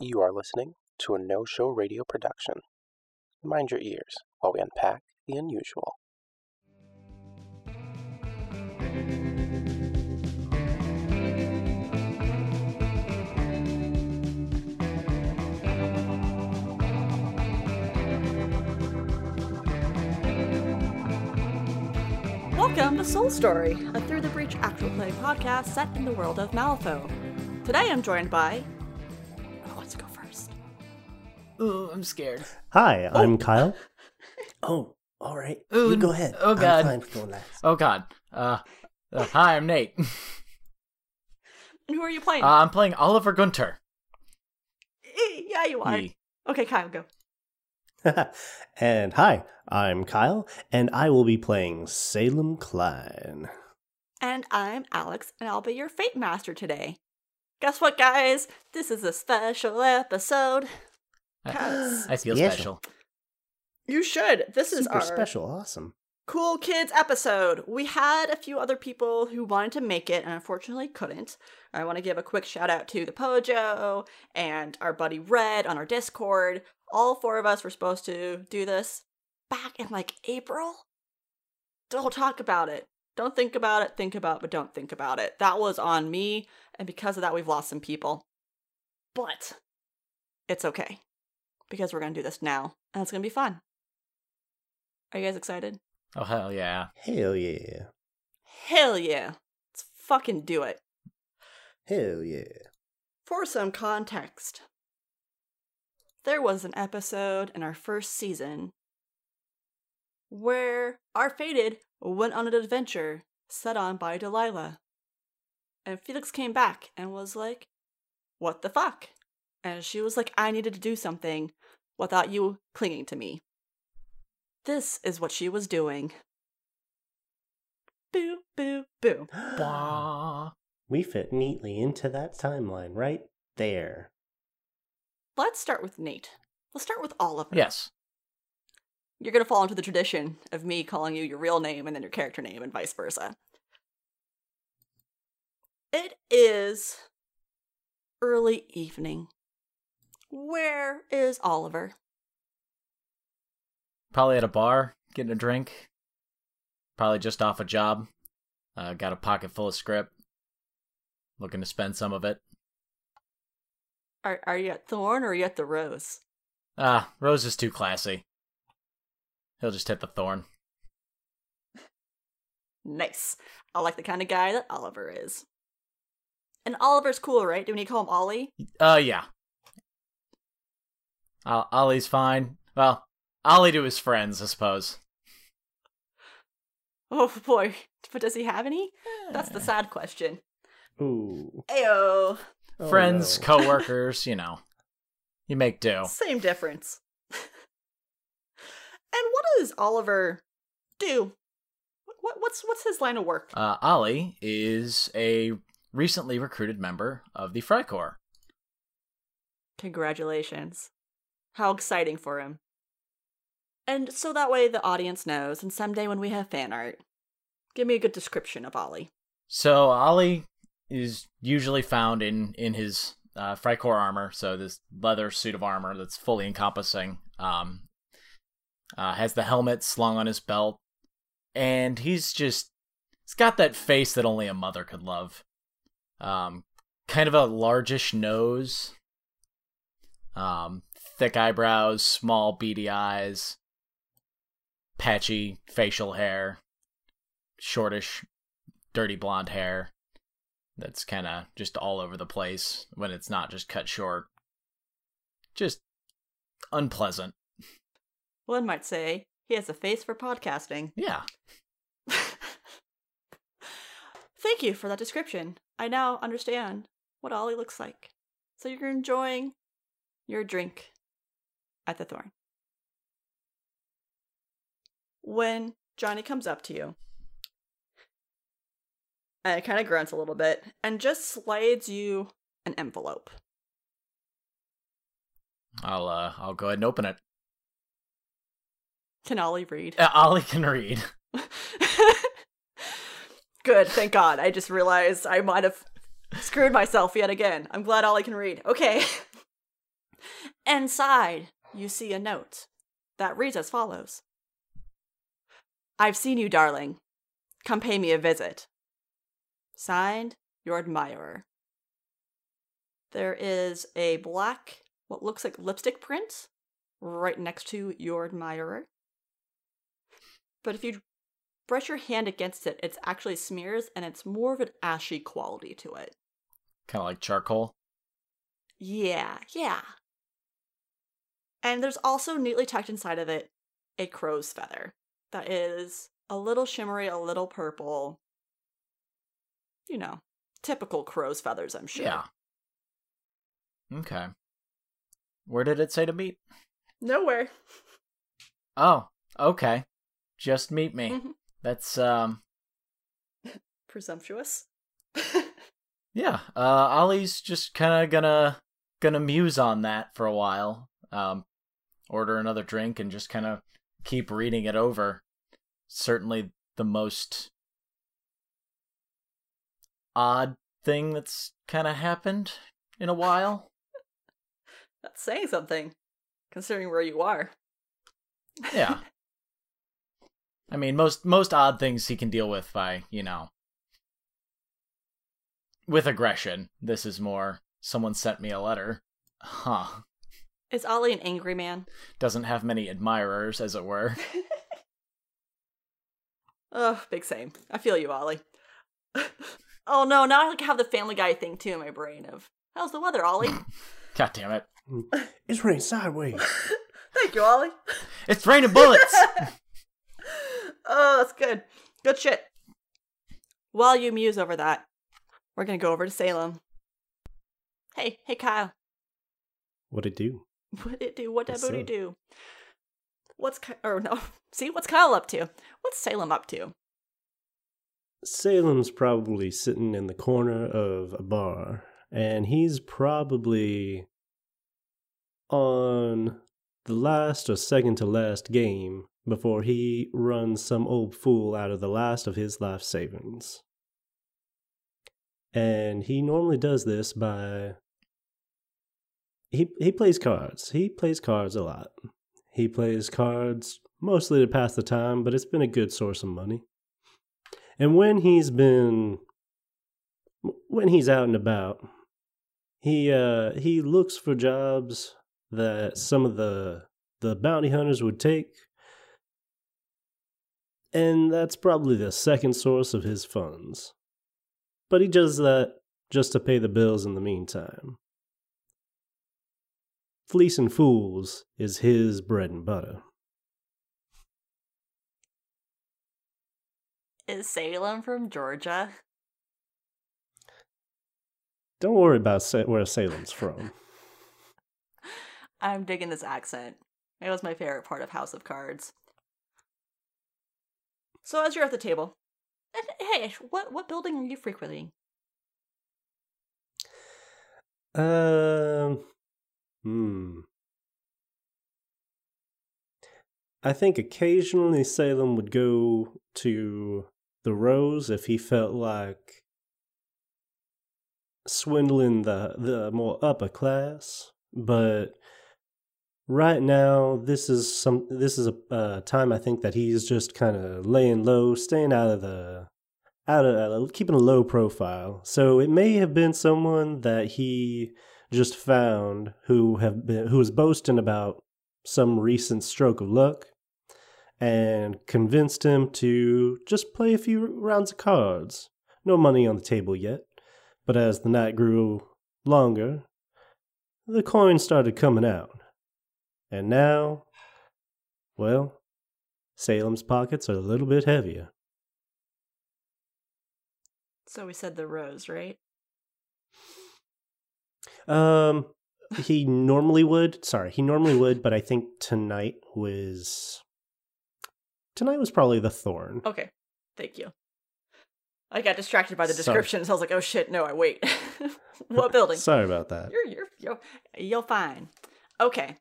You are listening to a no show radio production. Mind your ears while we unpack the unusual. Welcome to Soul Story, a Through the Breach actual play podcast set in the world of Malifaux. Today I'm joined by. Ooh, I'm scared. Hi, I'm Kyle. Oh, all right. Ooh, you go ahead. oh, God. I'm fine going last. Oh God. Uh, uh, hi, I'm Nate. uh, And who are you playing? I'm playing Oliver Gunter. Eh, yeah, you are. Ye. Okay, Kyle, go. and hi, I'm Kyle, and I will be playing Salem Klein. And I'm Alex, and I'll be your Fate Master today. Guess what, guys? This is a special episode. Cause I feel Yeah. special. you should. This is our special, awesome. Cool Kids episode. We had a few other people who wanted to make it and unfortunately couldn't. I want to give a quick shout out to the Pojo and our buddy Red on our Discord. All four of us were supposed to do this back in like April. Don't talk about it. Don't think about it. Think about it, but don't think about it. That was on me, and because of that, we've lost some people. But it's okay because we're going to do this now, and it's going to be fun. Are you guys excited? Oh hell yeah. Hell yeah. Hell yeah. Let's fucking do it. Hell yeah. For some context, there was an episode in our first season where our fated went on an adventure set on by Delilah. And Felix came back and was like, What the fuck? And she was like, I needed to do something without you clinging to me. This is what she was doing. Boo, boo, boo. Wah. we fit neatly into that timeline right there. Let's start with Nate. Let's start with all of Oliver. Yes. You're gonna fall into the tradition of me calling you your real name and then your character name and vice versa. It is early evening. Where is Oliver? Probably at a bar, getting a drink. Probably just off a job. Uh, got a pocket full of script. Looking to spend some of it. Are are you at Thorn or are you at the Rose? Ah, Rose is too classy. He'll just hit the thorn. Nice. I like the kind of guy that Oliver is. And Oliver's cool, right? Do we need to call him Ollie? Uh, yeah. Uh, Ollie's fine. Well, Ollie to his friends, I suppose. Oh boy. But does he have any? That's the sad question. Ooh. Ayo. Oh, friends, no. co-workers, you know. You make do. Same difference. and what does Oliver do? What what's what's his line of work? Uh, Ollie is a recently recruited member of the Freikorps. Congratulations. How exciting for him. And so that way the audience knows, and someday when we have fan art, give me a good description of Ollie. So Ollie is usually found in in his uh, Freikorps armor, so this leather suit of armor that's fully encompassing. Um, uh, has the helmet slung on his belt, and he's just he's got that face that only a mother could love. Um, kind of a largish nose, um, thick eyebrows, small beady eyes, patchy facial hair, shortish dirty blonde hair that's kind of just all over the place when it's not just cut short. Just unpleasant. One might say he has a face for podcasting. Yeah. Thank you for that description. I now understand what Ollie looks like. So you're enjoying your drink at the Thorn. When Johnny comes up to you and kind of grunts a little bit and just slides you an envelope. I'll uh I'll go ahead and open it. Can Ollie read? Uh, Ollie can read. Good, thank God. I just realized I might have screwed myself yet again. I'm glad Ollie can read. Okay. Inside, you see a note that reads as follows I've seen you, darling. Come pay me a visit. Signed, your admirer. There is a black, what looks like lipstick print right next to your admirer. But if you brush your hand against it, it's actually smears and it's more of an ashy quality to it. Kind of like charcoal. Yeah, yeah. And there's also neatly tucked inside of it a crow's feather that is a little shimmery, a little purple. You know, typical crow's feathers, I'm sure. Yeah. Okay. Where did it say to meet? Nowhere. Oh, okay. Just meet me. Mhm. That's um Presumptuous. yeah. Uh Ollie's just kinda gonna gonna muse on that for a while. Um order another drink and just kinda keep reading it over. Certainly the most odd thing that's kinda happened in a while. That's saying something, considering where you are. Yeah. I mean, most most odd things he can deal with by, you know, with aggression. This is more someone sent me a letter. Huh. Is Ollie an angry man? Doesn't have many admirers, as it were. Oh, big same. I feel you, Ollie. oh no, now I like have the Family Guy thing too in my brain of how's the weather, Ollie? God damn it. Mm. It's raining sideways. Thank you, Ollie. It's raining bullets! oh, that's good. Good shit. While you muse over that, we're gonna go over to Salem. Hey, hey, Kyle. What'd it do? What it do? What that booty do? What's or no? See, what's Kyle up to? What's Salem up to? Salem's probably sitting in the corner of a bar, and he's probably on the last or second to last game before he runs some old fool out of the last of his life savings. And he normally does this by he he plays cards. He plays cards a lot. He plays cards mostly to pass the time, but it's been a good source of money. And when he's been when he's out and about, he uh he looks for jobs that some of the the bounty hunters would take. And that's probably the second source of his funds. But he does that just to pay the bills in the meantime. Fleecing fools is his bread and butter. Is Salem from Georgia? Don't worry about where Salem's from. I'm digging this accent. It was my favorite part of House of Cards. So as you're at the table, hey, what what building are you frequenting? Um, hmm. I think occasionally Salem would go to the Rose if he felt like swindling the the more upper class, but right now this is some this is a uh, time I think that he's just kind of laying low, staying out of the out of uh, keeping a low profile. So it may have been someone that he just found who have been who was boasting about some recent stroke of luck and convinced him to just play a few rounds of cards. No money on the table yet, but as the night grew longer, the coins started coming out. And now, well, Salem's pockets are a little bit heavier. So we said the Rose, right? Um, he normally would. Sorry, he normally would, but I think tonight was tonight was probably the thorn. Okay, thank you. I got distracted by the description, so I was like, "Oh shit, no, I wait. what building?" Sorry about that. You're you're you're you're fine. Okay.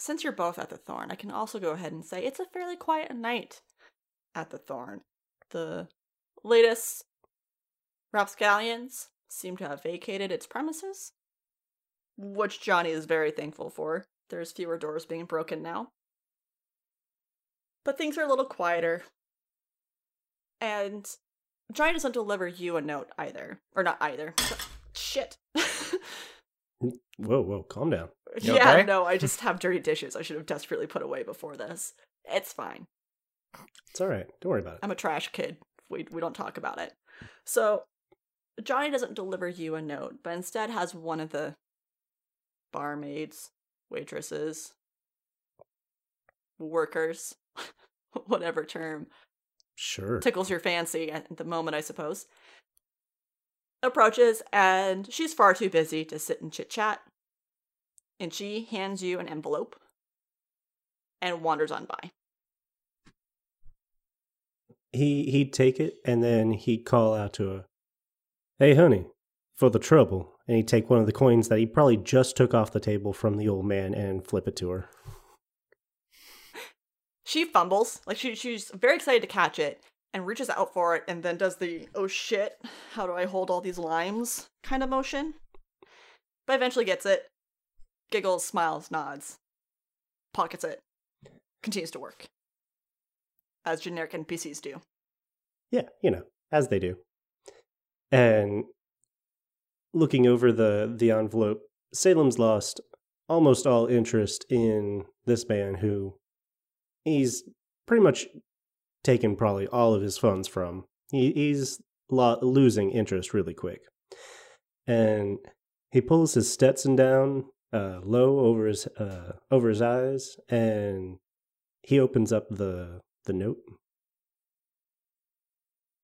Since you're both at the Thorn, I can also go ahead and say it's a fairly quiet night at the Thorn. The latest rapscallions seem to have vacated its premises. which Johnny is very thankful for. There's fewer doors being broken now. But things are a little quieter. And Johnny doesn't deliver you a note either. Or not either. Shit. Hmm. Whoa, whoa, calm down. You yeah, okay? no, I just have dirty dishes I should have desperately put away before this. It's fine. It's all right. Don't worry about it. I'm a trash kid. We we don't talk about it. So Johnny doesn't deliver you a note, but instead has one of the barmaids, waitresses, workers, whatever term Sure. tickles your fancy at the moment, I suppose. Approaches, and she's far too busy to sit and chit chat. And she hands you an envelope and wanders on by. he he'd take it and then he'd call out to her, "Hey, honey, for the trouble." And he'd take one of the coins that he probably just took off the table from the old man and flip it to her. She fumbles, like she she's very excited to catch it and reaches out for it and then does the oh shit, how do I hold all these limes kind of motion. But eventually gets it, giggles, smiles, nods, pockets it, continues to work. As generic NPCs do. Yeah, you know, as they do. And looking over the the envelope, Salem's lost almost all interest in this man who he's pretty much taken probably all of his funds from. He, he's lo- losing interest really quick. And he pulls his Stetson down uh, low over his uh, over his eyes and he opens up the the note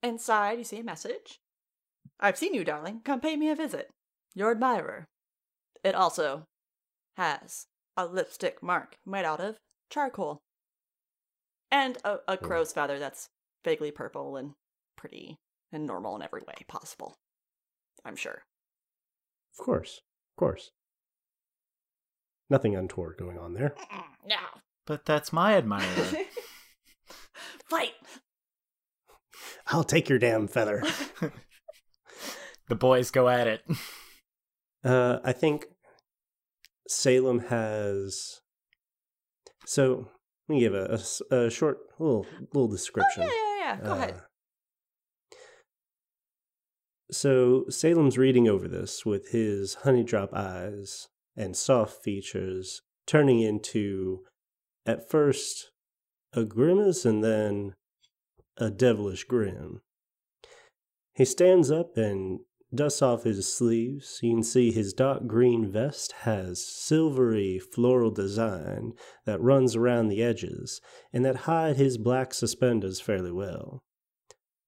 Inside, you see a message. I've seen you, darling. Come pay me a visit. Your admirer. It also has a lipstick mark made out of charcoal. And a, a crow's feather that's vaguely purple and pretty and normal in every way possible. I'm sure. Of course. Of course. Nothing untoward going on there. No. But that's my admirer. Fight! I'll take your damn feather. the boys go at it. Uh, I think Salem has. So let me give a a short little little Oh, description. yeah, yeah, yeah. Go ahead. Uh, So Salem's reading over this with his honey drop eyes and soft features turning into, at first, a grimace and then a devilish grin. He stands up and dusts off his sleeves. You can see his dark green vest has silvery floral design that runs around the edges and that hide his black suspenders fairly well.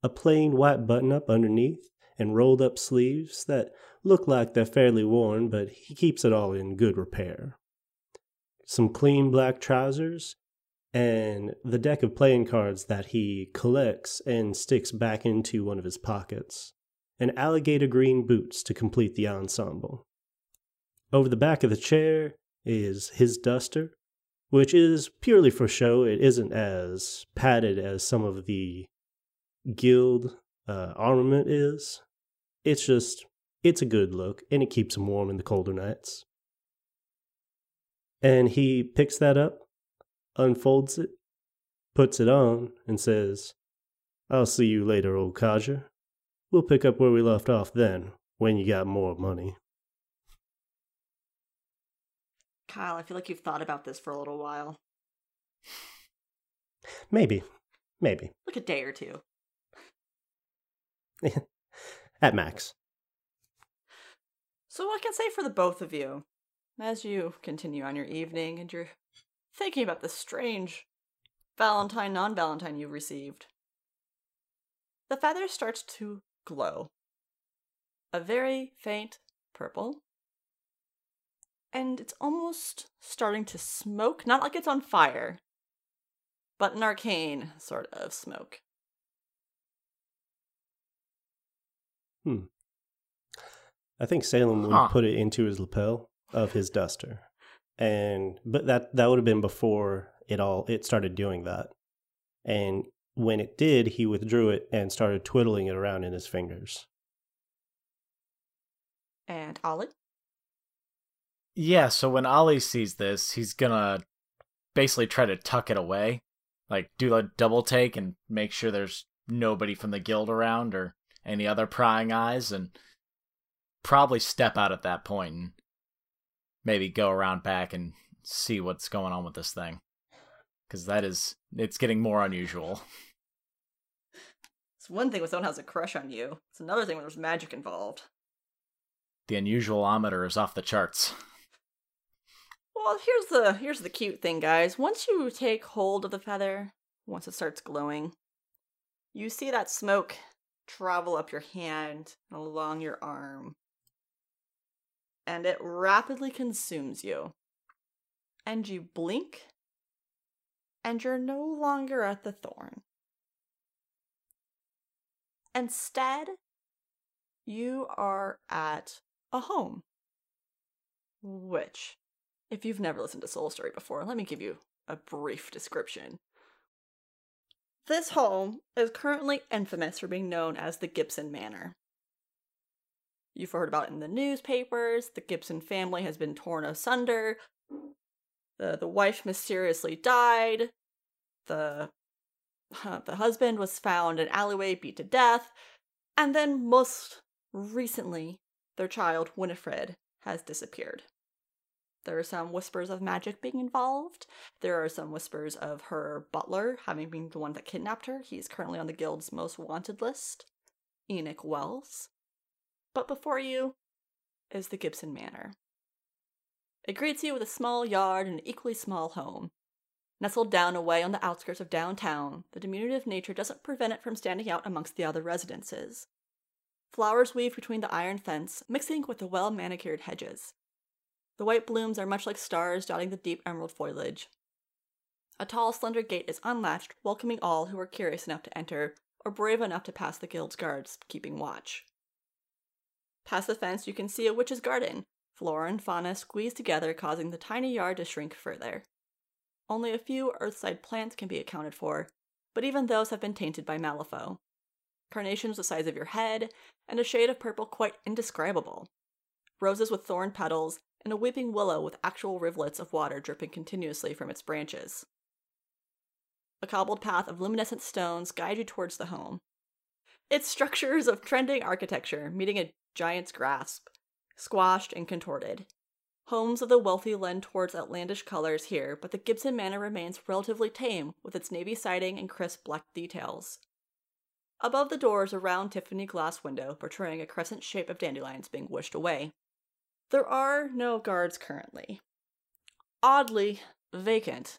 A plain white button up underneath and rolled up sleeves that look like they're fairly worn, but he keeps it all in good repair. Some clean black trousers, and the deck of playing cards that he collects and sticks back into one of his pockets, and alligator green boots to complete the ensemble. Over the back of the chair is his duster, which is purely for show. It isn't as padded as some of the guild uh, armament is. It's just, it's a good look, and it keeps him warm in the colder nights. And he picks that up, unfolds it, puts it on, and says, I'll see you later, old codger. We'll pick up where we left off then, when you got more money. Kyle, I feel like you've thought about this for a little while. Maybe, maybe. Like a day or two. At max. So, what I can say for the both of you, as you continue on your evening and you're thinking about the strange Valentine, non Valentine you've received, the feather starts to glow. A very faint purple. And it's almost starting to smoke, not like it's on fire, but an arcane sort of smoke. Hmm. I think Salem would Huh. put it into his lapel of his duster. And but that that would have been before it all it started doing that. And when it did, he withdrew it and started twiddling it around in his fingers. And Ollie? Yeah, so when Ollie sees this, he's gonna basically try to tuck it away. Like do a double take and make sure there's nobody from the guild around or any other prying eyes and probably step out at that point and maybe go around back and see what's going on with this thing. Cuz that is it's getting more unusual. It's one thing when someone has a crush on you. It's another thing when there's magic involved. The unusual unusualometer is off the charts. Well, here's the here's the cute thing, guys. Once you take hold of the feather, once it starts glowing, you see that smoke travel up your hand and along your arm. And it rapidly consumes you. And you blink, and you're no longer at the thorn. Instead, you are at a home. Which, if you've never listened to Soul Story before, let me give you a brief description. This home is currently infamous for being known as the Gibson Manor. You've heard about it in the newspapers. The Gibson family has been torn asunder. The, the wife mysteriously died. The the husband was found in alleyway beat to death, and then most recently, their child Winifred has disappeared. There are some whispers of magic being involved. There are some whispers of her butler having been the one that kidnapped her. He's currently on the guild's most wanted list, Enoch Wells. But before you is the Gibson Manor. It greets you with a small yard and an equally small home. Nestled down away on the outskirts of downtown, the diminutive nature doesn't prevent it from standing out amongst the other residences. Flowers weave between the iron fence, mixing with the well manicured hedges. The white blooms are much like stars dotting the deep emerald foliage. A tall, slender gate is unlatched, welcoming all who are curious enough to enter or brave enough to pass the guild's guards keeping watch. Past the fence, you can see a witch's garden, flora and fauna squeezed together, causing the tiny yard to shrink further. Only a few earthside plants can be accounted for, but even those have been tainted by Malifaux. Carnations the size of your head, and a shade of purple quite indescribable. Roses with thorn petals, and a weeping willow with actual rivulets of water dripping continuously from its branches. A cobbled path of luminescent stones guide you towards the home. Its structures of trending architecture meeting a giant's grasp, squashed and contorted, Homes of the wealthy lend towards outlandish colors here, but the Gibson Manor remains relatively tame with its navy siding and crisp black details. Above the door is a round Tiffany glass window portraying a crescent shape of dandelions being wished away. There are no guards currently. Oddly, vacant.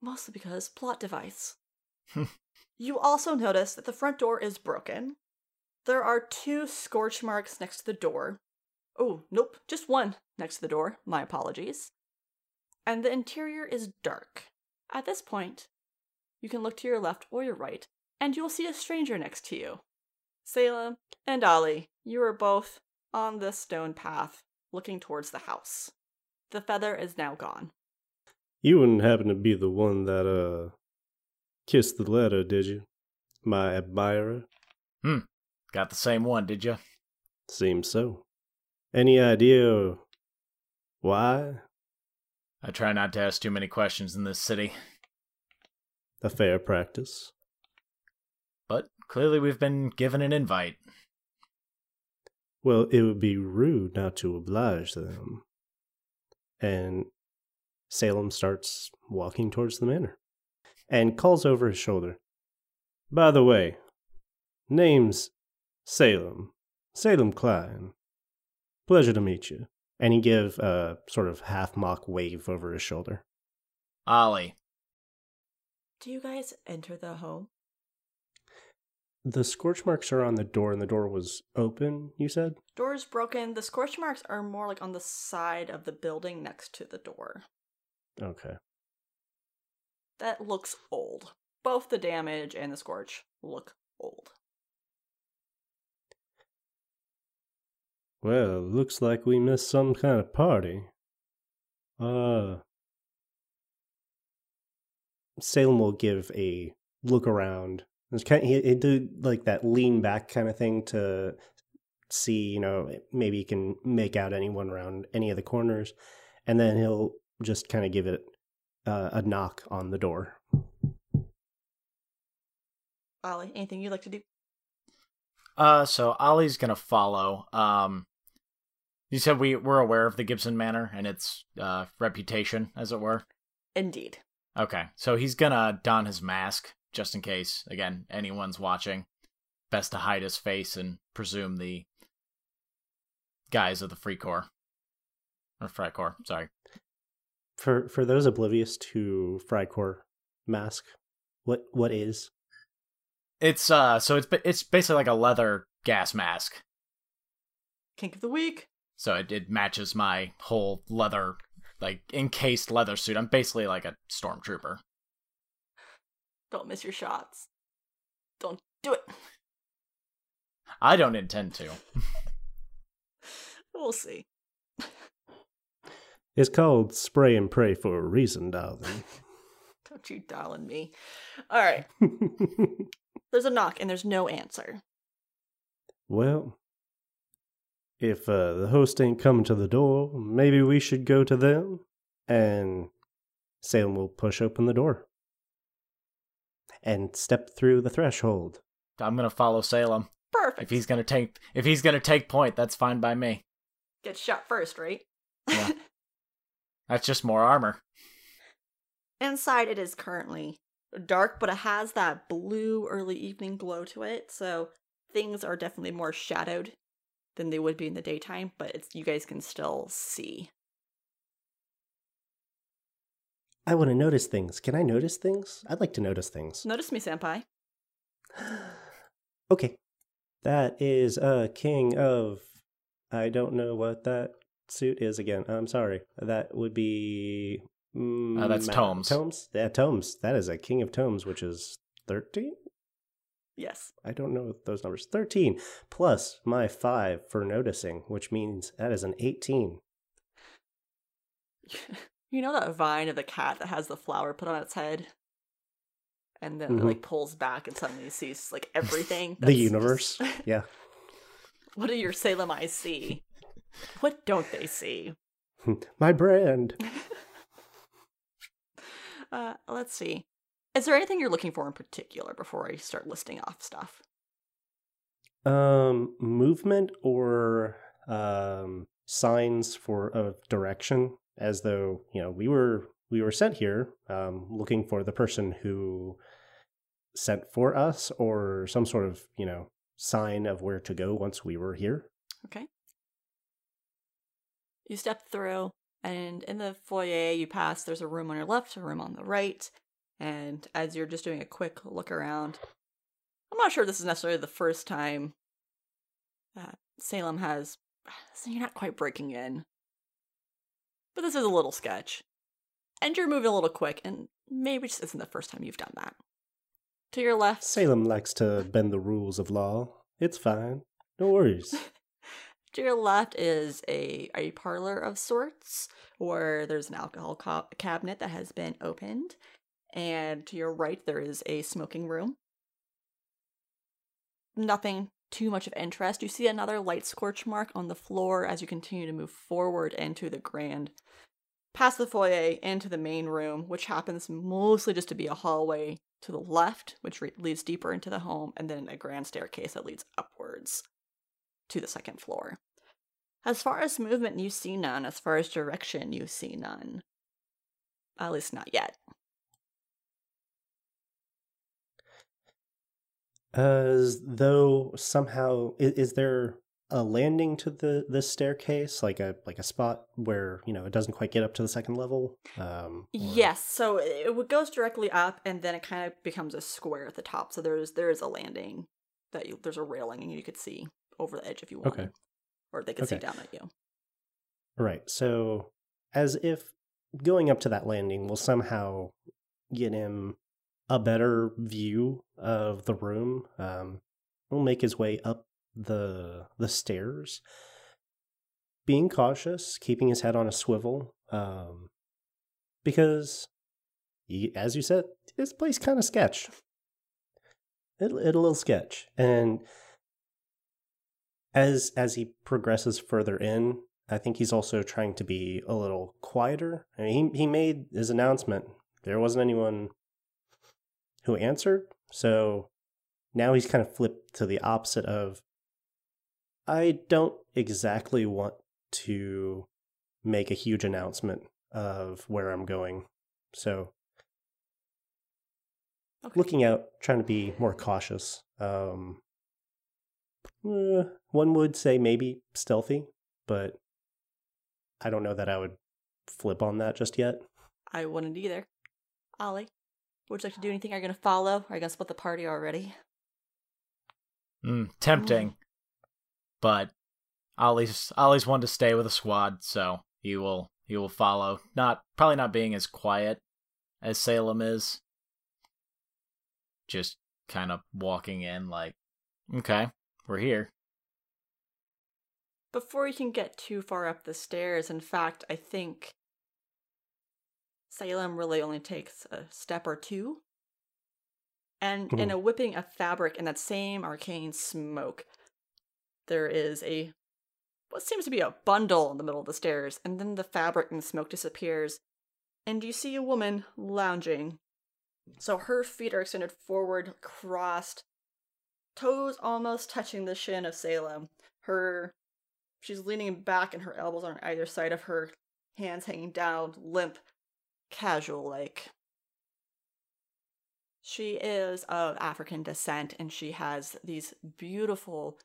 Mostly because plot device. you also notice that the front door is broken. There are two scorch marks next to the door, Oh, nope, just one next to the door. My apologies. And the interior is dark. At this point, you can look to your left or your right, and you will see a stranger next to you. Salem and Ollie, you are both on this stone path, looking towards the house. The feather is now gone. You wouldn't happen to be the one that, uh, kissed the letter, did you? My admirer? Hmm. Got the same one, did you? Seems so. Any idea why? I try not to ask too many questions in this city. A fair practice. But clearly we've been given an invite. Well, it would be rude not to oblige them. And Salem starts walking towards the manor and calls over his shoulder. By the way, name's Salem. Salem Klein. Pleasure to meet you. And he give a sort of half mock wave over his shoulder. Ollie. Do you guys enter the home? The scorch marks are on the door, and the door was open, you said? Door's broken. The scorch marks are more like on the side of the building next to the door. Okay. That looks old. Both the damage and the scorch look old. Well, looks like we missed some kind of party. Uh. Salem will give a look around. It's kind of, he, he do like that lean back kind of thing to see, you know, maybe he can make out anyone around any of the corners, and then he'll just kind of give it uh, a knock on the door. Ollie, anything you'd like to do? Uh, so Ollie's gonna follow. Um, you said we we're aware of the Gibson Manor and its uh reputation, as it were. Indeed. Okay, so he's gonna don his mask just in case. Again, anyone's watching. Best to hide his face and presume the guys of the Free Corps or Freikorps. Sorry. For for those oblivious to Freikorps mask, what what is? It's uh, so it's it's basically like a leather gas mask. Kink of the week. So it, it matches my whole leather, like encased leather suit. I'm basically like a stormtrooper. Don't miss your shots. Don't do it. I don't intend to. We'll see. It's called spray and pray for a reason, darling. Don't you darling me. All right. There's a knock and there's no answer. well, if uh, the host ain't coming to the door, maybe we should go to them. And Salem will push open the door and step through the threshold. I'm gonna follow Salem. Perfect. If he's gonna take if he's gonna take point, that's fine by me. Get shot first, right? Yeah. That's just more armor. Inside, it is currently dark, but it has that blue early evening glow to it, so things are definitely more shadowed than they would be in the daytime. But it's you guys can still see. I want to notice things. Can I notice things? I'd like to notice things. Notice me, senpai. okay. That is a king of. I don't know what that suit is again. I'm sorry. That would be. Mm, Uh, that's Ma- tomes. Tomes? Yeah, tomes. That is a king of tomes, which is 13? Yes. I don't know those numbers. 13 plus my 5 for noticing, which means that is an 18. you know that vine of the cat that has the flower put on its head? And then it Mhm. like pulls back and suddenly sees like everything. The universe. just- yeah. what do your Salem eyes see? What don't they see? my brand. Uh, let's see. Is there anything you're looking for in particular before I start listing off stuff? Um, movement or um signs for of direction, as though you know we were we were sent here, um, looking for the person who sent for us, or some sort of you know sign of where to go once we were here. Okay. You step through, and in the foyer, you pass. There's a room on your left, a room on the right. And as you're just doing a quick look around, I'm not sure this is necessarily the first time that Salem has. So you're not quite breaking in. But this is a little sketch. And you're moving a little quick, and maybe this isn't the first time you've done that. To your left, Salem likes to bend the rules of law. It's fine. No worries. To your left is a, a parlor of sorts where there's an alcohol ca- cabinet that has been opened. And to your right, there is a smoking room. Nothing too much of interest. You see another light scorch mark on the floor as you continue to move forward into the grand, past the foyer, into the main room, which happens mostly just to be a hallway to the left, which re- leads deeper into the home, and then a grand staircase that leads upwards to the second floor. As far as movement, you see none. As far as direction, you see none. At least not yet. As though somehow is, is there a landing to the this staircase, like a like a spot where you know it doesn't quite get up to the second level? Um, or- Yes, so it goes directly up, and then it kind of becomes a square at the top. So there's there is a landing that you, there's a railing, and you could see over the edge if you want, Okay. or they could see down at you. Right. So, as if going up to that landing will somehow get him a better view of the room, um, he'll make his way up the the stairs, being cautious, keeping his head on a swivel, um, because, he, as you said, this place kind of sketch. It, it a little sketch, and as as he progresses further in, I think he's also trying to be a little quieter. I mean, he he made his announcement. There wasn't anyone who answered, so now he's kind of flipped to the opposite of I don't exactly want to make a huge announcement of where I'm going. So Okay. looking out, trying to be more cautious. Um, eh, one would say maybe stealthy, but I don't know that I would flip on that just yet. I wouldn't either. Ollie, would you like to do anything? Are you going to follow? Or are you going to split the party already? Mm, tempting, but Ollie's Ollie's one to stay with the squad, so he will he will follow. Not probably not being as quiet as Salem is. Just kind of walking in like, okay, we're here. Before you can get too far up the stairs, in fact, I think Salem really only takes a step or two. And in Mhm. a whipping of fabric in that same arcane smoke, there is a what seems to be a bundle in the middle of the stairs, and then the fabric and the smoke disappears, and you see a woman lounging. So her feet are extended forward, crossed, toes almost touching the shin of Salem. Her she's leaning back and her elbows are on either side of her, hands hanging down, limp, casual like. She is of African descent and she has these beautiful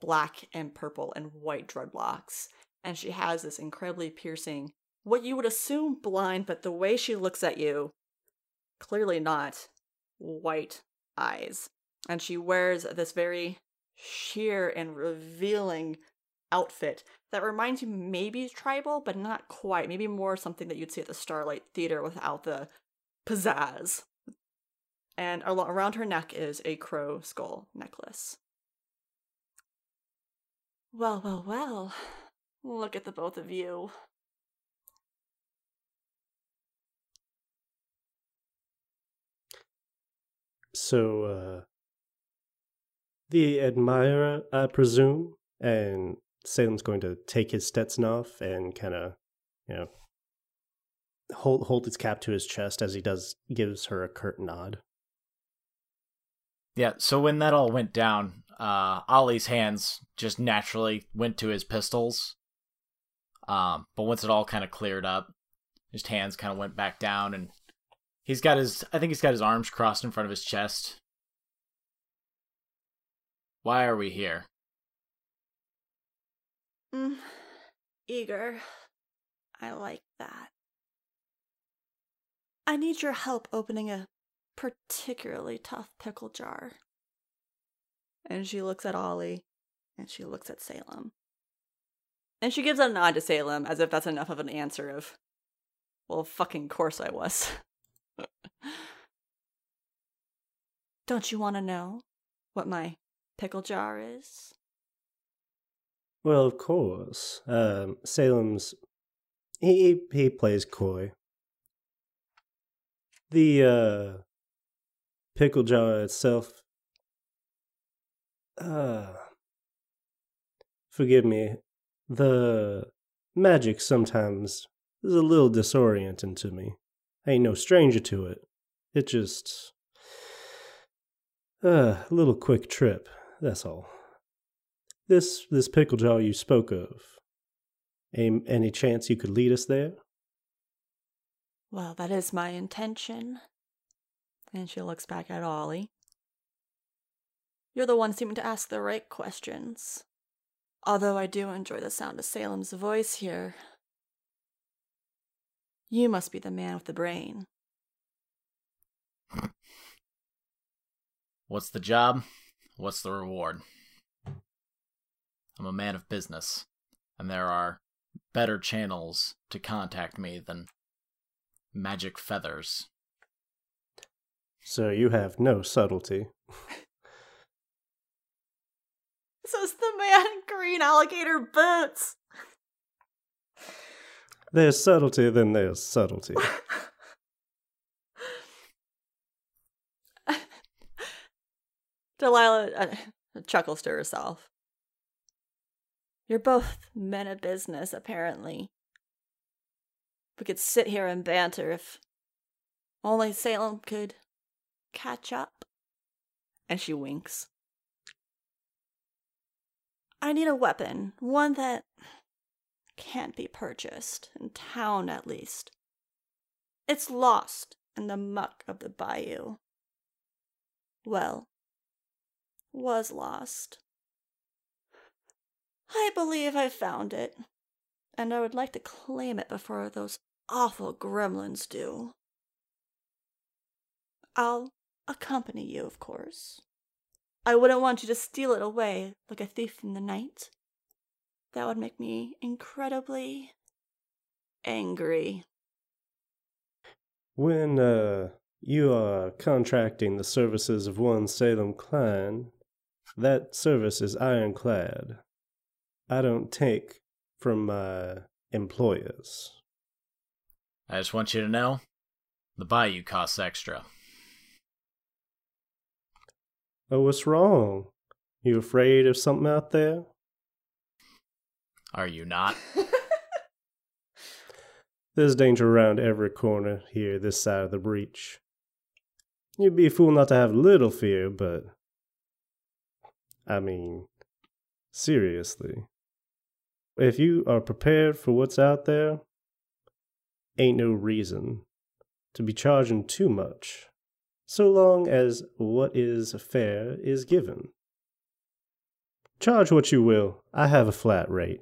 black and purple and white dreadlocks. And she has this incredibly piercing, what you would assume blind, but the way she looks at you, clearly not, white eyes. And she wears this very sheer and revealing outfit that reminds you maybe tribal, but not quite. Maybe more something that you'd see at the Starlight Theater without the pizzazz. And around her neck is a crow skull necklace. Well, well, well. Look at the both of you. So, uh, the admirer, I presume, and Salem's going to take his Stetson off and kind of, you know, hold hold his cap to his chest as he does gives her a curt nod. Yeah, so when that all went down, uh, Ollie's hands just naturally went to his pistols. Um, but once it all kind of cleared up, his hands kind of went back down, and he's got his, I think he's got his arms crossed in front of his chest. Why are we here? Mm, eager. I like that. I need your help opening a particularly tough pickle jar. And she looks at Ollie, and she looks at Salem. And she gives a nod to Salem as if that's enough of an answer of, well, fucking course I was. Don't you want to know what my pickle jar is? Well, of course. Um, Salem's he he plays coy. The uh, pickle jar itself. Uh, forgive me. The magic sometimes is a little disorienting to me. I ain't no stranger to it. It just uh, a little quick trip. That's all. This this pickle jar you spoke of. Any, any chance you could lead us there? Well, that is my intention. And she looks back at Ollie. You're the one seeming to ask the right questions. Although I do enjoy the sound of Salem's voice here. You must be the man with the brain. What's the job? What's the reward? I'm a man of business, and there are better channels to contact me than magic feathers. So you have no subtlety. This is the man in green alligator boots. There's subtlety, then there's subtlety. Delilah uh, chuckles to herself. You're both men of business, apparently. We could sit here and banter if only Salem could catch up. And she winks. I need a weapon, one that can't be purchased, in town at least. It's lost in the muck of the bayou. Well, was lost. I believe I've found it, and I would like to claim it before those awful gremlins do. I'll accompany you, of course. I wouldn't want you to steal it away like a thief in the night. That would make me incredibly angry. When uh, you are contracting the services of one Salem Klein, that service is ironclad. I don't take from my employers. I just want you to know the bayou costs extra. Oh, what's wrong? You afraid of something out there? Are you not? There's danger around every corner here this side of the breach. You'd be a fool not to have a little fear, but. I mean, seriously. If you are prepared for what's out there, ain't no reason to be charging too much, so long as what is fair is given. Charge what you will, I have a flat rate.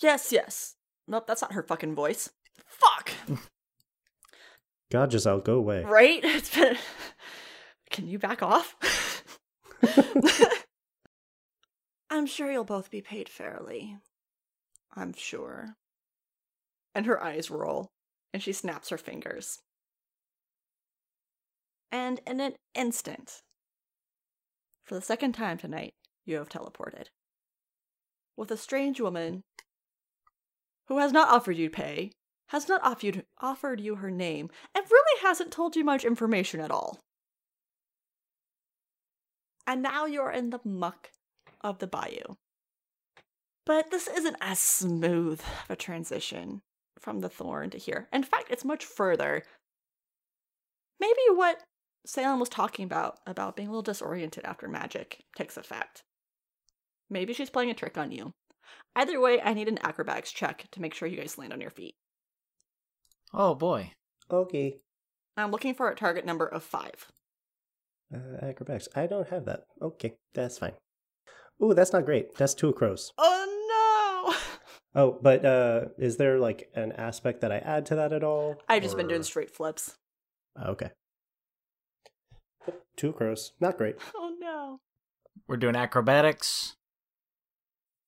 Yes, yes. Nope, that's not her fucking voice. Fuck! God just out, go away. Right? It's been. Can you back off? I'm sure you'll both be paid fairly. I'm sure. And her eyes roll, and she snaps her fingers. And in an instant, for the second time tonight, you have teleported. With a strange woman who has not offered you pay, has not offered, offered you her name, and really hasn't told you much information at all. And now you're in the muck of the bayou. But this isn't as smooth of a transition from the thorn to here. In fact, it's much further. Maybe what Salem was talking about, about being a little disoriented after magic, takes effect. Maybe she's playing a trick on you. Either way, I need an acrobatics check to make sure you guys land on your feet. Oh boy. Okay. I'm looking for a target number of five. Uh, acrobatics. I don't have that. Okay, that's fine. Ooh, that's not great. That's two crows. Oh no! Oh, but uh, is there like an aspect that I add to that at all? I've just been doing straight flips. Okay. Two crows. Not great. Oh no. We're doing acrobatics.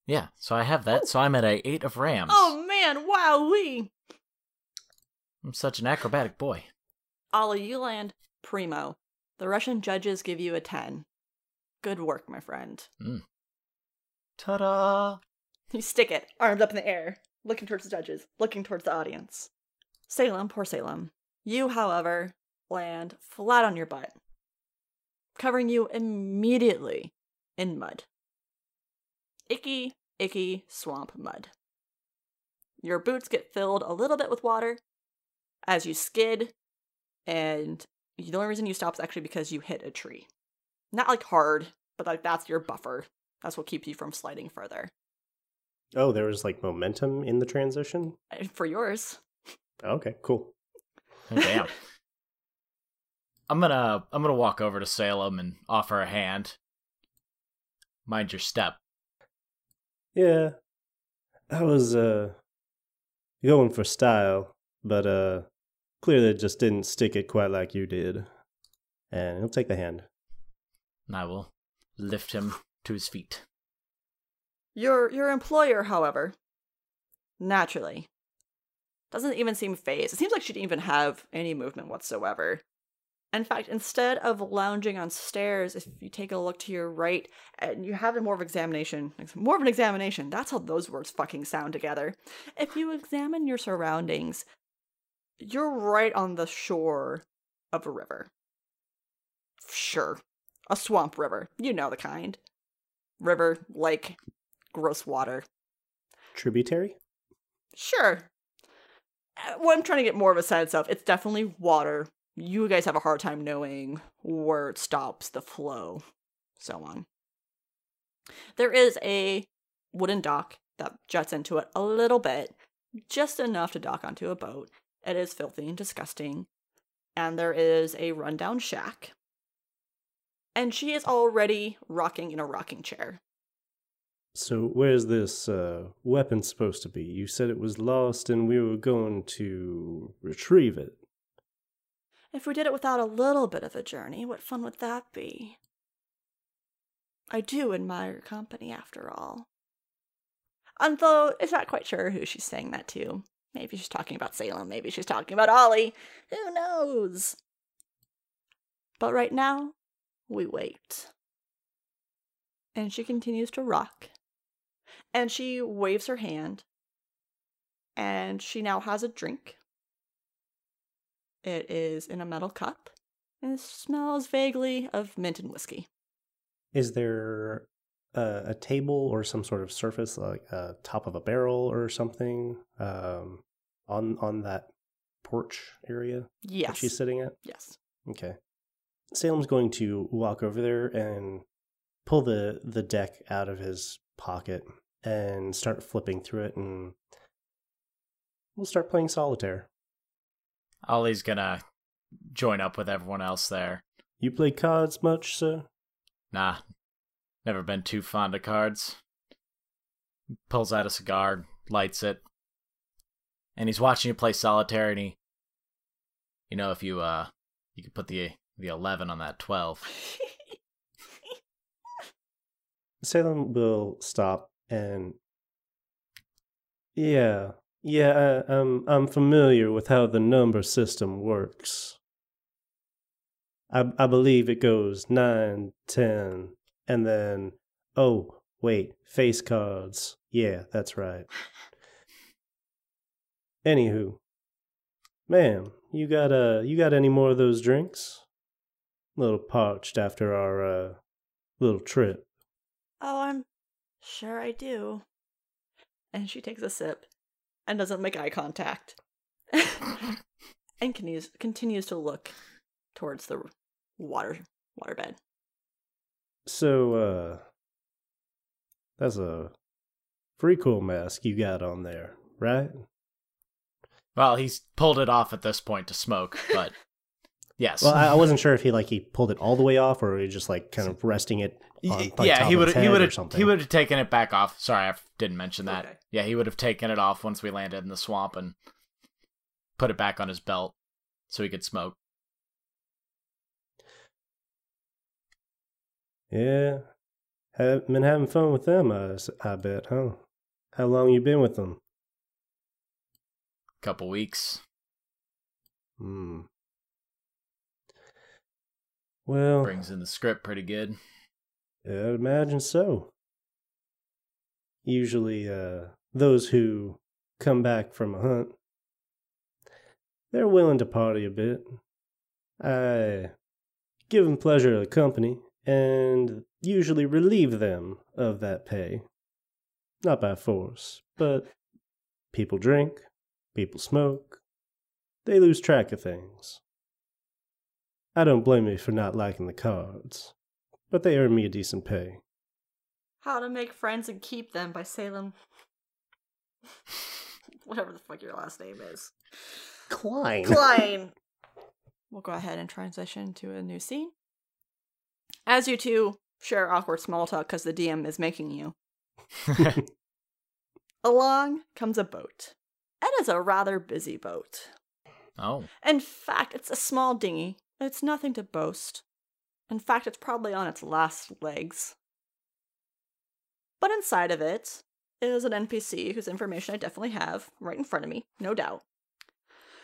Yeah, so I have that. So I'm at a eight of rams. Oh man, wowee! I'm such an acrobatic boy. Ollie, you land primo. The Russian judges give you a 10. Good work, my friend. Ta-da! You stick it, arms up in the air, looking towards the judges, looking towards the audience. Salem, poor Salem. You, however, land flat on your butt, covering you immediately in mud. Icky, icky swamp mud. Your boots get filled a little bit with water as you skid, and the only reason you stop is actually because you hit a tree. Not like hard, but like that's your buffer. That's what keeps you from sliding further. Oh, there was like momentum in the transition. For yours, Okay, cool. Oh, damn. I'm gonna I'm gonna walk over to Salem and offer a hand. Mind your step. Yeah, I was uh going for style, but uh clearly it just didn't stick it quite like you did. And he'll take the hand. And I will lift him to his feet. Your your employer, however, naturally doesn't even seem phased. It seems like she didn't even have any movement whatsoever. In fact, instead of lounging on stairs, if you take a look to your right and you have more of examination, more of an examination, that's how those words fucking sound together. If you examine your surroundings, you're right on the shore of a river. Sure. A swamp river. You know the kind. River, lake, gross water. Tributary? Sure. Uh, What I'm trying to get more of a sense of, it's definitely water. You guys have a hard time knowing where it stops the flow, so on. There is a wooden dock that juts into it a little bit, just enough to dock onto a boat. It is filthy and disgusting. And there is a rundown shack. And she is already rocking in a rocking chair. So where's this uh, weapon supposed to be? You said it was lost and we were going to retrieve it. If we did it without a little bit of a journey, what fun would that be? I do admire your company, after all. And though it's not quite sure who she's saying that to. Maybe she's talking about Salem, maybe she's talking about Ollie. Who knows? But right now, we wait. And she continues to rock. And she waves her hand. And she now has a drink. It is in a metal cup. And it smells vaguely of mint and whiskey. Is there a, a table or some sort of surface, like a top of a barrel or something, um, on on that porch area that Yes. she's sitting at? Yes. Okay. Salem's going to walk over there and pull the the deck out of his pocket and start flipping through it, and we'll start playing solitaire. Ollie's gonna join up with everyone else there. You play cards much, sir? Nah, never been too fond of cards. Pulls out a cigar, lights it, and he's watching you play solitaire. And he, you know, if you uh, you could put the the eleven on that twelve. Salem will stop and yeah, yeah, I, I'm I'm familiar with how the number system works. I I believe it goes nine, ten, and then oh wait, face cards. Yeah, that's right. Anywho, ma'am, you got uh you got any more of those drinks? A little parched after our uh little trip. oh, I'm sure I do. And she takes a sip and doesn't make eye contact. and continues, continues to look towards the water waterbed. So, uh, that's a pretty cool mask you got on there, right? Well, he's pulled it off at this point to smoke, but yes. Well, I, I wasn't sure if he like he pulled it all the way off, or he just like kind of resting it. On, like, yeah, he would his he would have he would have taken it back off. Sorry, I didn't mention that. Okay. Yeah, he would have taken it off once we landed in the swamp and put it back on his belt so he could smoke. Yeah, have been having fun with them. i bet, huh? How long you been with them? Couple weeks. Hmm. Well, Brings in the scrip pretty good. I'd imagine so. Usually, uh, those who come back from a hunt, they're willing to party a bit. I give them pleasure of the company and usually relieve them of that pay. Not by force, but people drink, people smoke, they lose track of things. I don't blame you for not liking the cards but they earn me a decent pay. How to Make Friends and Keep Them by Salem. Whatever the fuck your last name is. Klein. Klein. we'll go ahead and transition to a new scene. As you two share awkward small talk because the DM is making you, along comes a boat. It is a rather busy boat. oh, In fact, it's a small dinghy. It's nothing to boast. In fact, it's probably on its last legs. But inside of it is an NPC whose information I definitely have right in front of me, no doubt.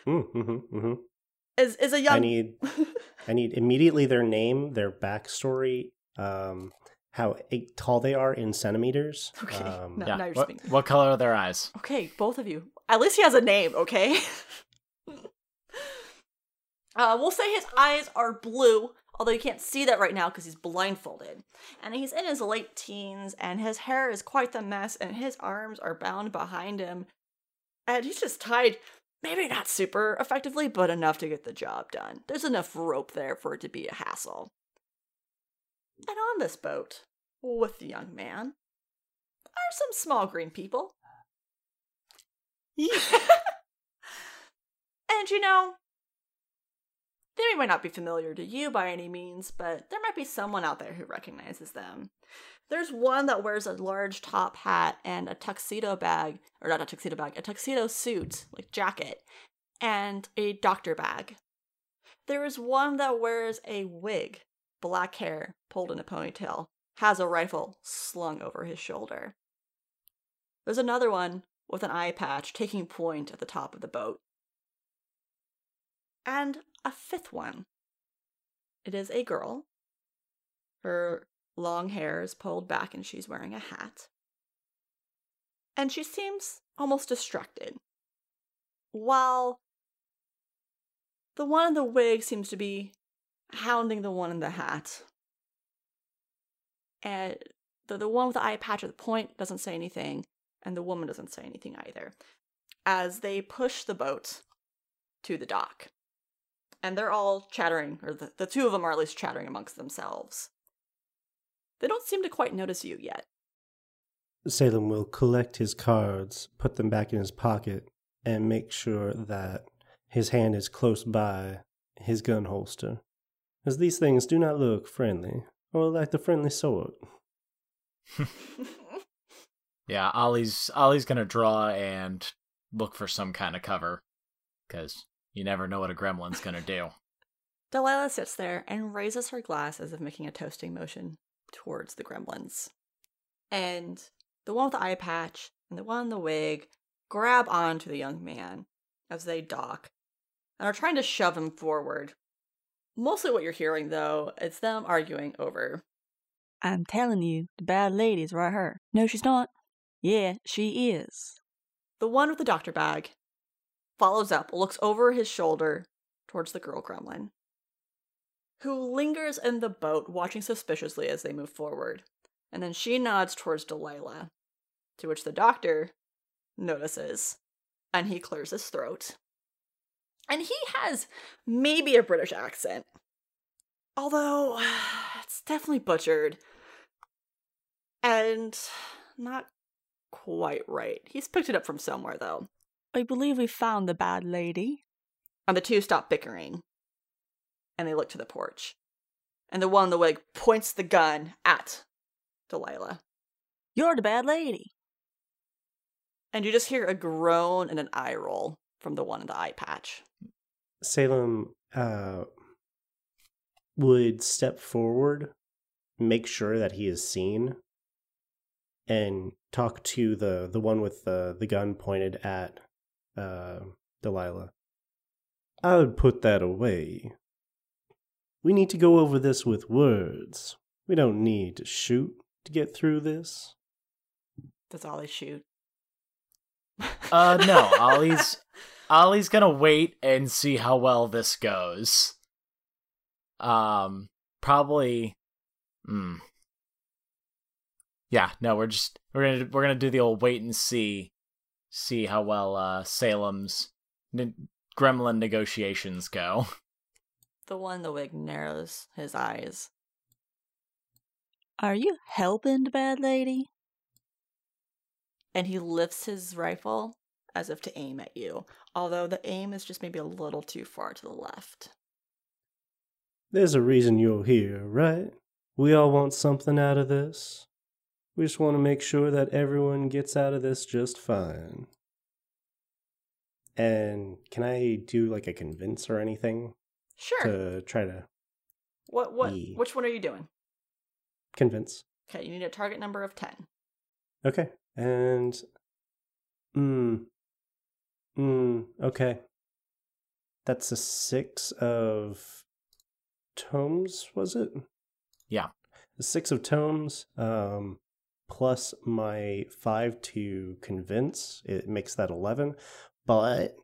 mm-hmm, mm-hmm. Is is a young I need I need immediately their name, their backstory, um, how tall they are in centimeters. Okay. Um, No. yeah. now you're What, speaking. what color are their eyes? Okay, both of you. At least he has a name, okay? Uh, we'll say his eyes are blue, although you can't see that right now because he's blindfolded. And he's in his late teens, and his hair is quite the mess, and his arms are bound behind him. And he's just tied, maybe not super effectively, but enough to get the job done. There's enough rope there for it to be a hassle. And on this boat, with the young man, are some small green people. and you know, they might not be familiar to you by any means, but there might be someone out there who recognizes them. There's one that wears a large top hat and a tuxedo bag, or not a tuxedo bag, a tuxedo suit, like jacket, and a doctor bag. There is one that wears a wig, black hair pulled in a ponytail, has a rifle slung over his shoulder. There's another one with an eye patch taking point at the top of the boat. And a fifth one. It is a girl. Her long hair is pulled back and she's wearing a hat. And she seems almost distracted. While the one in the wig seems to be hounding the one in the hat. And the, the one with the eye patch at the point doesn't say anything, and the woman doesn't say anything either. As they push the boat to the dock and they're all chattering, or the, the two of them are at least chattering amongst themselves. They don't seem to quite notice you yet. Salem will collect his cards, put them back in his pocket, and make sure that his hand is close by his gun holster, as these things do not look friendly, or like the friendly sort. yeah, Ollie's Ollie's gonna draw and look for some kind of cover, because you never know what a gremlin's gonna do. Delilah sits there and raises her glass as if making a toasting motion towards the gremlins. And the one with the eye patch and the one in the wig grab onto the young man as they dock and are trying to shove him forward. Mostly what you're hearing, though, is them arguing over. I'm telling you, the bad lady's right here. No, she's not. Yeah, she is. The one with the doctor bag follows up, looks over his shoulder towards the girl gremlin, who lingers in the boat, watching suspiciously as they move forward. And then she nods towards Delilah, to which the doctor notices, and he clears his throat. And he has maybe a British accent, although it's definitely butchered and not quite right. He's picked it up from somewhere, though. I believe we found the bad lady. And the two stop bickering. And they look to the porch. And the one in the wig points the gun at Delilah. You're the bad lady. And you just hear a groan and an eye roll from the one in the eye patch. Salem uh, would step forward, make sure that he is seen, and talk to the the one with the the gun pointed at uh, Delilah. I would put that away. We need to go over this with words. We don't need to shoot to get through this. That's all they shoot. uh, no. Ollie's Ollie's gonna wait and see how well this goes. Um, probably. Hmm. Yeah, no, we're just we're gonna we're gonna do the old wait and see see how well uh, Salem's ne- gremlin negotiations go. The one in the wig narrows his eyes. Are you helping the bad lady? And he lifts his rifle as if to aim at you, although the aim is just maybe a little too far to the left. There's a reason you're here, right? We all want something out of this. We just want to make sure that everyone gets out of this just fine. And can I do like a convince or anything? Sure. To try to. What what which one are you doing? Convince. Okay, you need a target number of 10. Okay. And mm mm okay. That's a 6 of tomes, was it? Yeah. The 6 of tomes um plus my 5 to convince. It makes that 11. But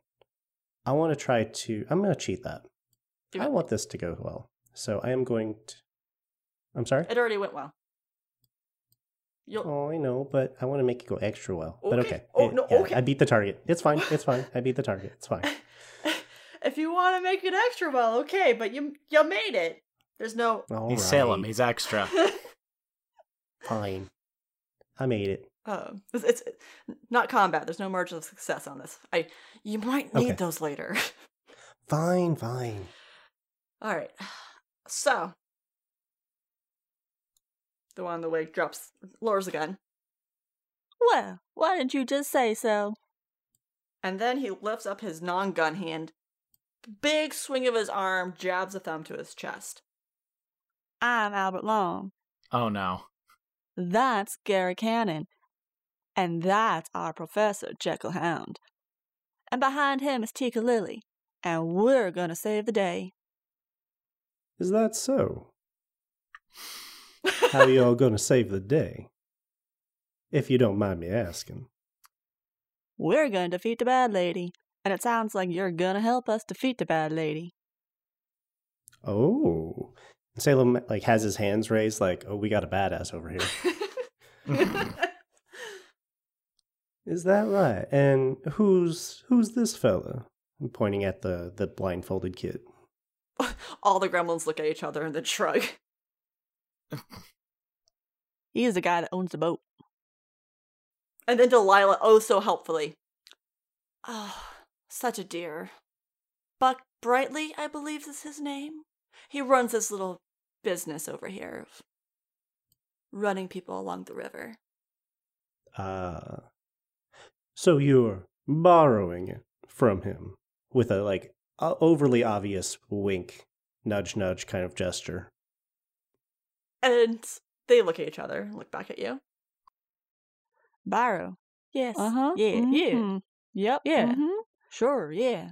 I want to try to. I'm going to cheat that. Do I it. want this to go well. So I am going to. I'm sorry? It already went well. You'll, Oh, I know, but I want to make it go extra well. But Okay. okay. Oh, Eh, no, yeah, okay. I beat the target. It's fine. It's fine. I beat the target. It's fine. if you want to make it extra well, okay, but you you made it. There's no. All He's Salem. He's extra. fine. I made it. Um, it's, it's not combat. There's no margin of success on this. I you might need Okay. those later. Fine, fine. All right. So the one on the way drops lowers the gun, Well, why didn't you just say so? and then he lifts up his non-gun hand. Big swing of his arm jabs a thumb to his chest. I'm Albert Long. Oh no. That's Gary Cannon. And that's our Professor Jekyll Hound. And behind him is Tika Lily. And we're gonna save the day. Is that so? How you all gonna save the day? If you don't mind me asking. We're gonna defeat the bad lady. And it sounds like you're gonna help us defeat the bad lady. Oh. Salem like has his hands raised like, oh, we got a badass over here. Is that right? And who's who's this fella? I'm pointing at the the blindfolded kid. All the gremlins look at each other and then shrug. he is the guy that owns the boat. And then Delilah, oh so helpfully. Oh, such a dear. Buck Brightly, I believe is his name. He runs this little business over here of running people along the river. Uh so you're borrowing it from him with a like o- overly obvious wink, nudge nudge kind of gesture. And they look at each other, look back at you. Borrow. Yes. Uh huh. Yeah, yeah. Mhm. Yep. Yeah. mhm. Sure, yeah.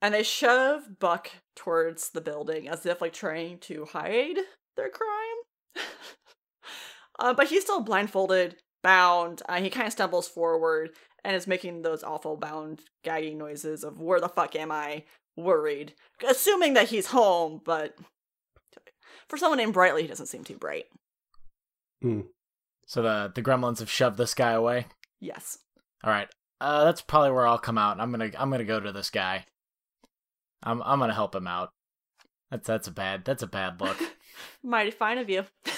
And they shove Buck towards the building as if like trying to hide their crime. uh, but he's still blindfolded, bound. Uh, he kind of stumbles forward and is making those awful bound gagging noises of "Where the fuck am I?" Worried, assuming that he's home, but for someone named Brightly, he doesn't seem too bright. So the the gremlins have shoved this guy away. Yes. All right. Uh, that's probably where I'll come out. I'm gonna I'm gonna go to this guy. I'm I'm gonna help him out. That's that's a bad that's a bad look. Mighty fine of you.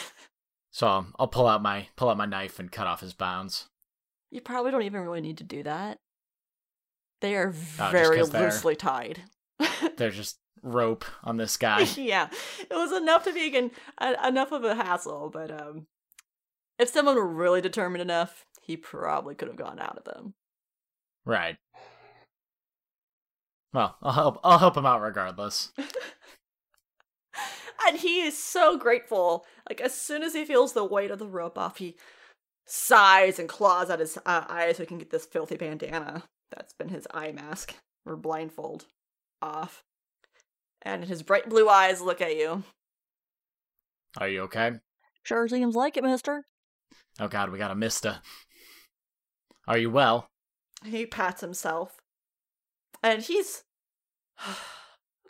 So um, I'll pull out my pull out my knife and cut off his bounds. You probably don't even really need to do that. They are just very they're- loosely tied. There's just rope on this guy. yeah, it was enough to be an, enough of a hassle, but um, if someone were really determined enough, he probably could have gone out of them. right. Well, I'll help I'll help him out regardless. And he is so grateful. Like as soon as he feels the weight of the rope off, he sighs and claws at his uh, eyes so he can get this filthy bandana that's been his eye mask or blindfold off. And his bright blue eyes look at you. Are you okay? Sure seems like it, mister. Oh god, we got a mister. Are you well? He pats himself. And he's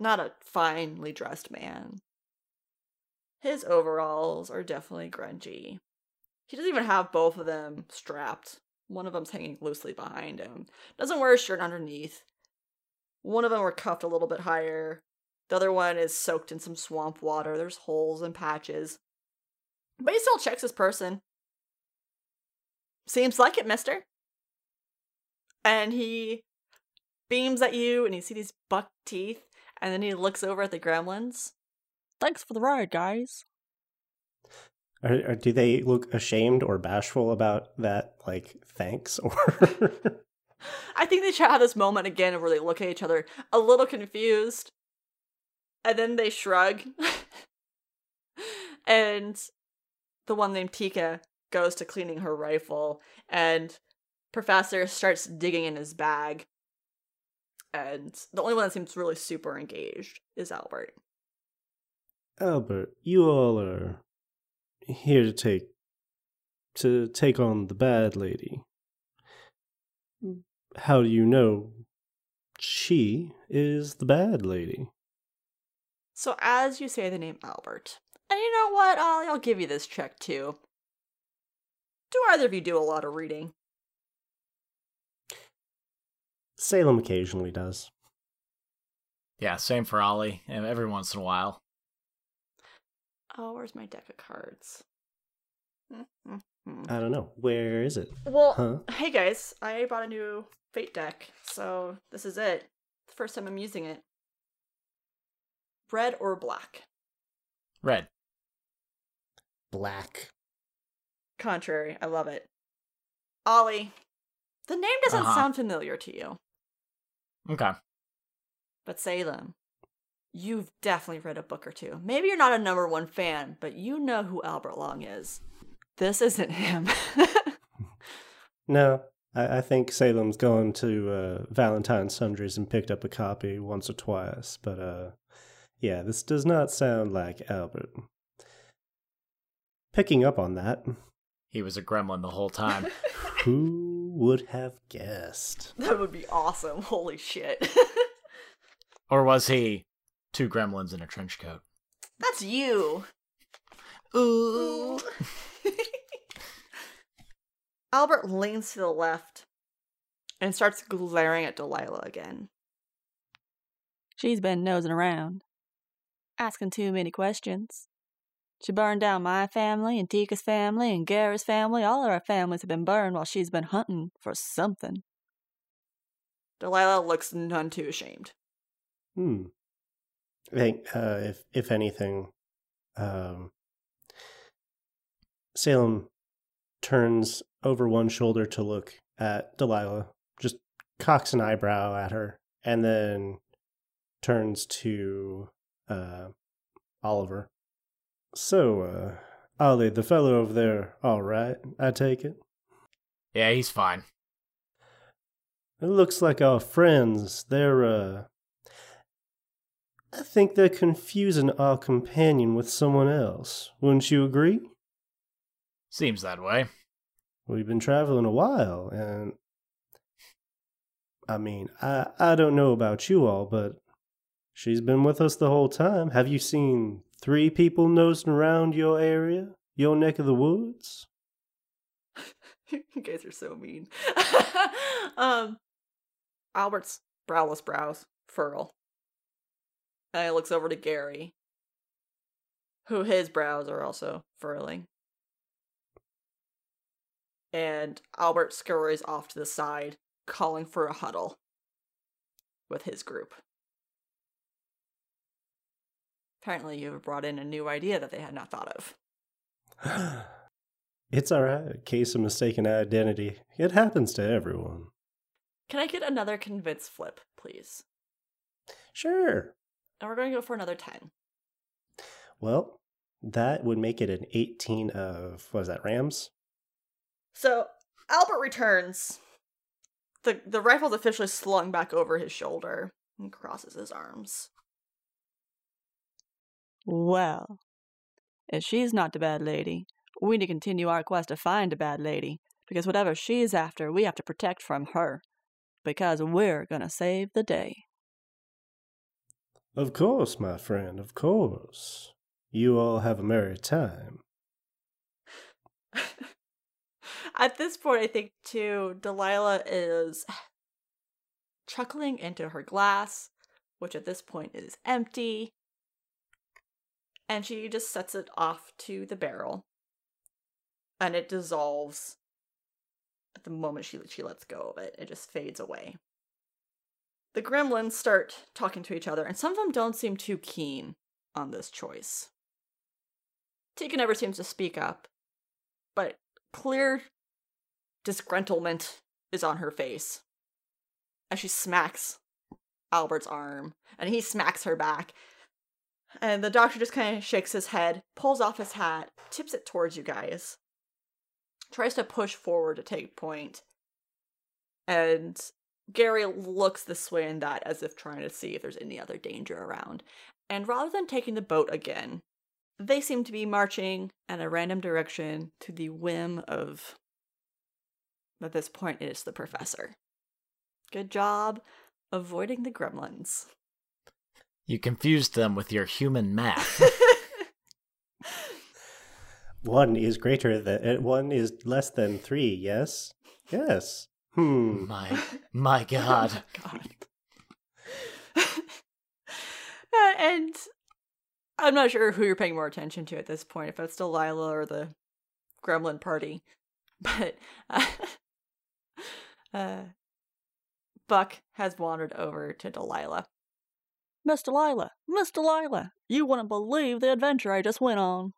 not a finely dressed man. His overalls are definitely grungy. He doesn't even have both of them strapped. One of them's hanging loosely behind him. Doesn't wear a shirt underneath. One of them are cuffed a little bit higher. The other one is soaked in some swamp water. There's holes and patches. But he still checks his person. Seems like it, mister and he beams at you and you see these buck teeth and then he looks over at the gremlins Thanks for the ride, guys. Are, are, do they look ashamed or bashful about that? Like, thanks or i think they have this moment again where they look at each other a little confused and then they shrug and the one named tika goes to cleaning her rifle and professor starts digging in his bag and the only one that seems really super engaged is albert Albert? You all are here to take to take on the bad lady. How do you know she is the bad lady? So as you say the name Albert, and you know what, Ollie, I'll give you this check too. Do either of you do a lot of reading? Salem occasionally does. Yeah, same for Ollie. and Every once in a while. Oh, where's my deck of cards? I don't know. Where is it? Well, Huh? hey guys, I bought a new Fate deck, so this is it. The first time I'm using it. Red or black? Red. Black. Contrary, I love it. Ollie, the name doesn't Uh-huh. sound familiar to you, Okay. but Salem, you've definitely read a book or two. Maybe you're not a number one fan, but you know who Albert Long is. This isn't him. No, I, I think Salem's gone to uh, Valentine Sundries and picked up a copy once or twice, but uh, yeah, this does not sound like Albert. Picking up on that, He was a gremlin the whole time. who would have guessed? that would be awesome. Holy shit. or was he two gremlins in a trench coat? That's you. Ooh. Albert leans to the left and starts glaring at Delilah again. She's been nosing around, asking too many questions. She burned down my family and Tika's family and Gary's family. All of our families have been burned while she's been hunting for something. Delilah looks none too ashamed. Hmm. I think, uh, if if anything, um, Salem turns over one shoulder to look at Delilah, just cocks an eyebrow at her, and then turns to uh, Oliver. So, uh, Ollie, the fellow over there, all right? I take it. Yeah, he's fine. It looks like our friends. They're, uh. I think they're confusing our companion with someone else. Wouldn't you agree? Seems that way. We've been traveling a while, and. I mean, I, I don't know about you all, but she's been with us the whole time. Have you seen three people nosing around your area? Your neck of the woods? you guys are so mean. um, Albert's browless brows furl. And he looks over to Gary, who his brows are also furling. And Albert scurries off to the side, calling for a huddle with his group. Apparently, you have brought in a new idea that they had not thought of. it's alright. Case of mistaken identity. It happens to everyone. Can I get another convince flip, please? Sure. And we're going to go for another 10. Well, that would make it an 18 of, what is that, Rams? So Albert returns. The the rifle's officially slung back over his shoulder and crosses his arms. Well, if she's not the bad lady, we need to continue our quest to find a bad lady, because whatever she's after, we have to protect from her, because we're gonna save the day. Of course, my friend, of course. You all have a merry time. At this point, I think too, Delilah is chuckling into her glass, which at this point is empty. And she just sets it off to the barrel. And it dissolves at the moment she she lets go of it. It just fades away. The gremlins start talking to each other, and some of them don't seem too keen on this choice. Tika never seems to speak up, but clear disgruntlement is on her face. And she smacks Albert's arm, and he smacks her back. And the doctor just kind of shakes his head, pulls off his hat, tips it towards you guys, tries to push forward to take point. And Gary looks this way and that as if trying to see if there's any other danger around. And rather than taking the boat again, they seem to be marching in a random direction to the whim of. At this point, it is the professor. Good job avoiding the gremlins. You confused them with your human math. One is greater than uh, one is less than three. Yes, yes. Hmm. my my god. God. Uh, and I'm not sure who you're paying more attention to at this point, if it's Delilah or the Gremlin party. But uh, uh, Buck has wandered over to Delilah. Miss Delilah, Miss Delilah, you wouldn't believe the adventure I just went on.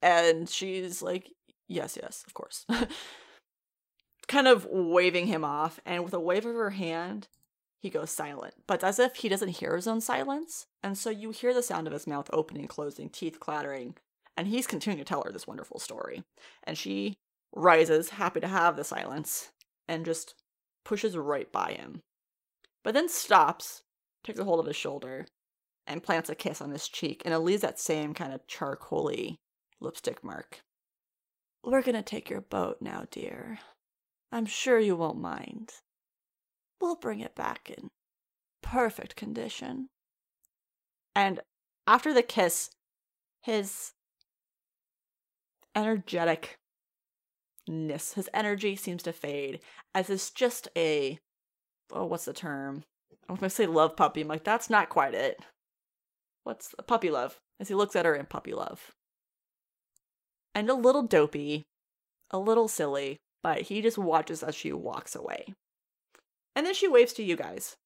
And she's like, Yes, yes, of course. kind of waving him off, and with a wave of her hand, he goes silent, but as if he doesn't hear his own silence. And so you hear the sound of his mouth opening closing, teeth clattering, and he's continuing to tell her this wonderful story. And she rises, happy to have the silence, and just pushes right by him. But then stops, takes a hold of his shoulder, and plants a kiss on his cheek, and it leaves that same kind of charcoaly lipstick mark. We're gonna take your boat now, dear. I'm sure you won't mind. We'll bring it back in perfect condition. And after the kiss, his energeticness, his energy seems to fade as it's just a, oh, what's the term? I was going to say love puppy. I'm like, that's not quite it. What's a puppy love? As he looks at her in puppy love. And a little dopey, a little silly, but he just watches as she walks away. And then she waves to you guys.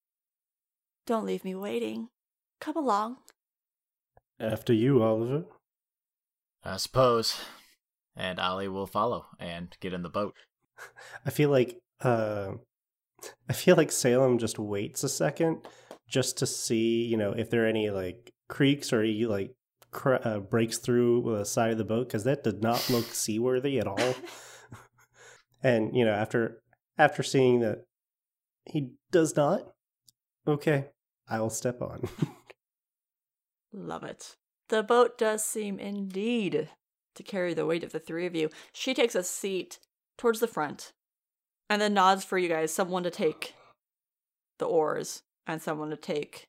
Don't leave me waiting. Come along. After you, Oliver. I suppose. And Ollie will follow and get in the boat. I feel like uh, I feel like Salem just waits a second just to see, you know, if there are any like creeks or he like cr- uh, breaks through the side of the boat because that did not look seaworthy at all. and you know, after after seeing that he does not, okay, I will step on. Love it. The boat does seem indeed to carry the weight of the three of you. She takes a seat towards the front and then nods for you guys, someone to take the oars and someone to take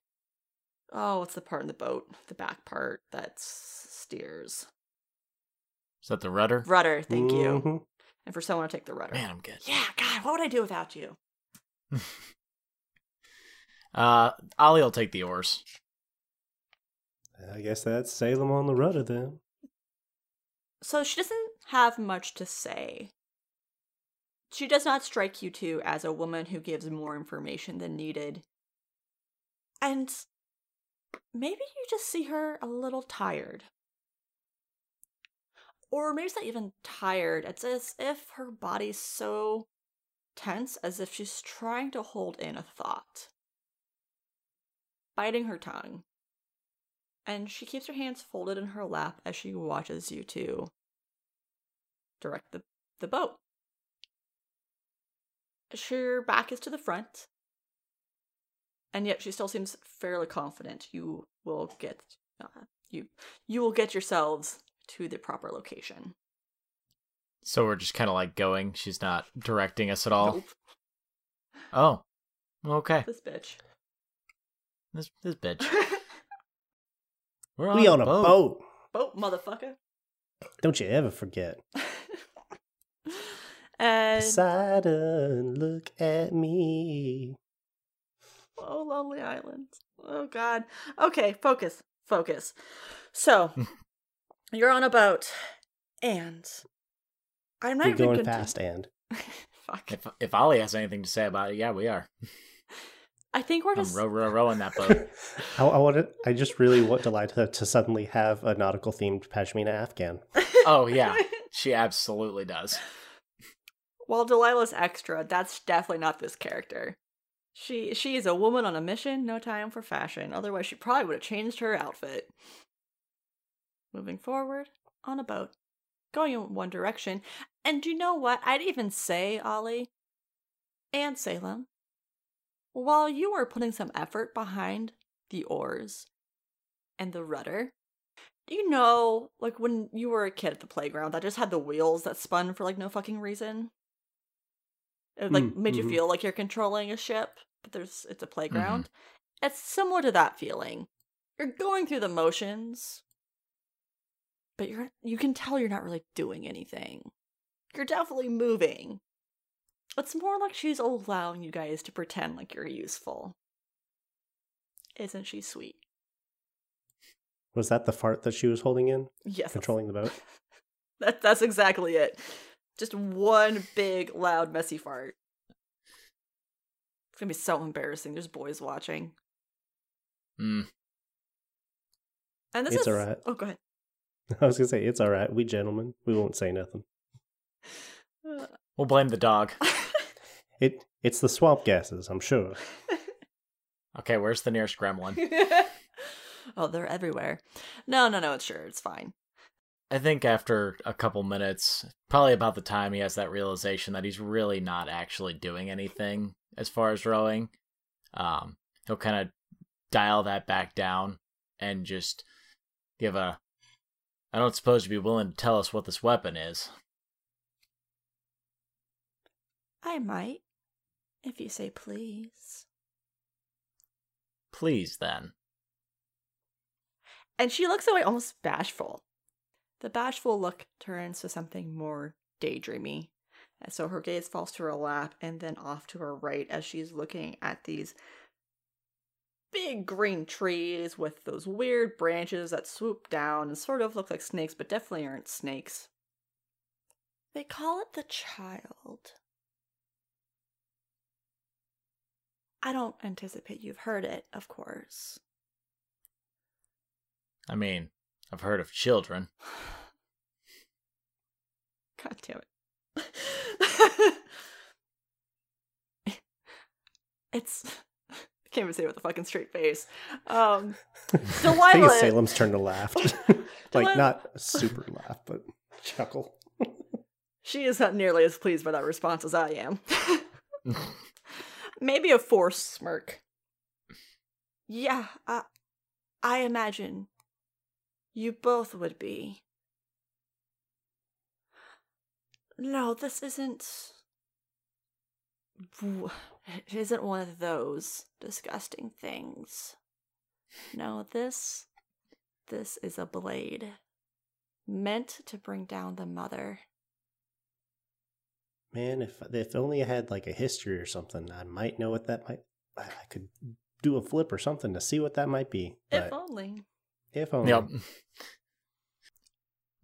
oh, what's the part in the boat? The back part that steers. Is that the rudder? Rudder, thank you. Mhm. And for someone to take the rudder. Man, I'm good. Yeah, God, what would I do without you? Uh, Ollie will take the oars. I guess that's Salem on the rudder then. So she doesn't have much to say. She does not strike you two as a woman who gives more information than needed. And maybe you just see her a little tired. Or maybe it's not even tired. It's as if her body's so tense as if she's trying to hold in a thought. Biting her tongue. And she keeps her hands folded in her lap as she watches you two direct the, the boat. Her back is to the front, and yet she still seems fairly confident you will get uh, you you will get yourselves to the proper location. So we're just kind of like going. She's not directing us at all. Nope, Oh, okay. this bitch. This this bitch. We're we on a boat. Boat, motherfucker. Don't you ever forget. and Poseidon, look at me. oh, lonely island. Oh God. Okay, focus, focus. So you're on a boat, and I'm not You're even going gonna- fast, and Fuck. If if Ollie has anything to say about it, yeah, we are. I think we're I'm just row row rowing that boat. I, I wanted. I just really want Delilah to suddenly have a nautical themed pashmina Afghan. oh yeah, she absolutely does. While Delilah's extra, that's definitely not this character. She she is a woman on a mission, no time for fashion. Otherwise, she probably would have changed her outfit. Moving forward on a boat, going in one direction. And do you know what? I'd even say, Ollie and Salem, while you were putting some effort behind the oars and the rudder, do you know, like when you were a kid at the playground that just had the wheels that spun for like no fucking reason? It like Mm, made you mhm. feel like you're controlling a ship, but there's it's a playground. It's similar to that feeling. you're going through the motions, but you're you can tell you're not really doing anything. You're definitely moving. It's more like she's allowing you guys to pretend like you're useful. Isn't she sweet? Was that the fart that she was holding in, Yes. controlling the boat? That, that's exactly it. Just one big, loud, messy fart. It's gonna be so embarrassing. There's boys watching. Mm. And this It's is alright. Oh, go ahead. I was gonna say it's all right. We gentlemen, we won't say nothing. We'll blame the dog. It it's the swamp gases, I'm sure. Okay, where's the nearest gremlin? oh, they're everywhere. No, no, no. It's sure. It's fine. I think after a couple minutes, probably about the time he has that realization that he's really not actually doing anything as far as rowing, um, he'll kind of dial that back down and just give a. I don't suppose you'd be willing to tell us what this weapon is. I might, if you say please. Please, then. And she looks away almost bashful. The bashful look turns to something more daydreamy. And so her gaze falls to her lap and then off to her right as she's looking at these big green trees with those weird branches that swoop down and sort of look like snakes, but definitely aren't snakes. They call it the child. I don't anticipate you've heard it, of course. I mean, I've heard of children. God damn it. it's I can't even say it with a fucking straight face. Um I think it's Salem's turn to laugh. Delilah- like not a super laugh, but chuckle. she is not nearly as pleased by that response as I am. Maybe a forced smirk. Yeah, I, I imagine you both would be. No, this isn't. It isn't one of those disgusting things. No, this. This is a blade. Meant to bring down the mother. Man, if if only I had like a history or something, I might know what that might. I I could do a flip or something to see what that might be. If But only. If only. Yep.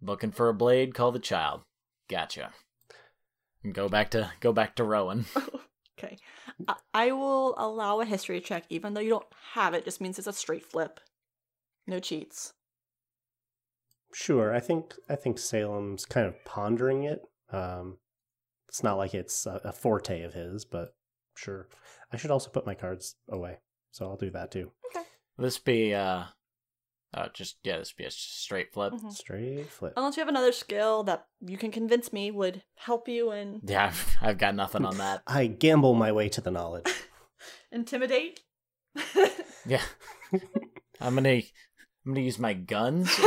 Looking for a blade, call the child. Gotcha. And go back to go back to Rowan. Okay. I, I will allow a history check, even though you don't have it. Just means it's a straight flip. No cheats. Sure, I think I think Salem's kind of pondering it. Um, it's not like it's a, a forte of his, but sure. I should also put my cards away, so I'll do that too. Okay. This be uh, uh just yeah, this would be a straight flip. Mhm. Straight flip. Unless you have another skill that you can convince me would help you in Yeah, I've, I've got nothing on that. I gamble my way to the knowledge. intimidate. Yeah, I'm gonna I'm gonna use my guns.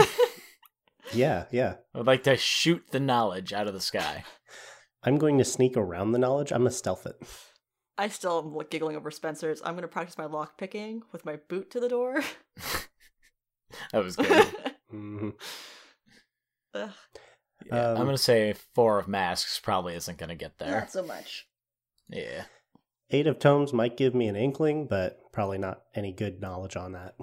yeah, yeah. I would like to shoot the knowledge out of the sky. I'm going to sneak around the knowledge. I'm gonna stealth it. I still am like, giggling over Spencer's. I'm going to practice my lock picking with my boot to the door. That was good. Mhm. Yeah, Um, I'm gonna say four of masks probably isn't gonna get there. not so much. Yeah. Eight of tomes might give me an inkling, but probably not any good knowledge on that.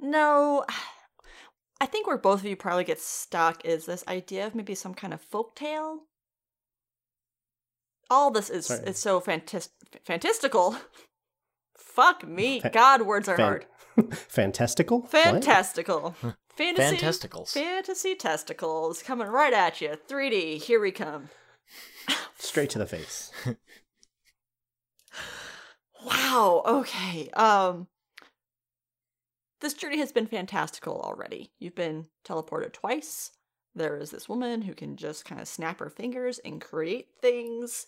No, I think where both of you probably get stuck is this idea of maybe some kind of folk tale. All this is Sorry. is so fantas- fantastical. Fuck me, Fa- God, words are Fan- hard. Fantastical? Fantastical, fantasy, Fantasticals. fantasy testicles coming right at you. 3D, here we come. Straight to the face. Wow. Okay. Um this journey has been fantastical already. You've been teleported twice. There is this woman who can just kind of snap her fingers and create things.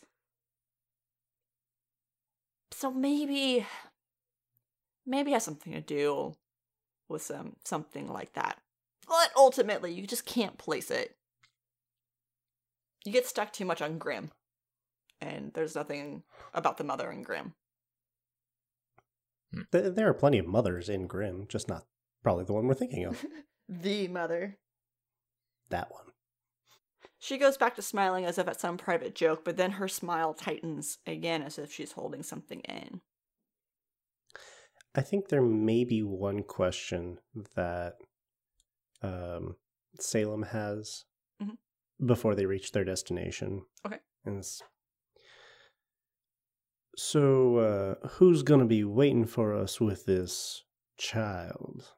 So maybe maybe has something to do with some something like that. But ultimately, you just can't place it. You get stuck too much on Grimm. And there's nothing about the mother in Grimm. Hmm. There are plenty of mothers in Grimm, just not Probably the one we're thinking of. the mother. that one. She goes back to smiling as if at some private joke, but then her smile tightens again as if she's holding something in. I think there may be one question that um, Salem has Mhm. before they reach their destination. Okay. And so, uh, who's going to be waiting for us with this child?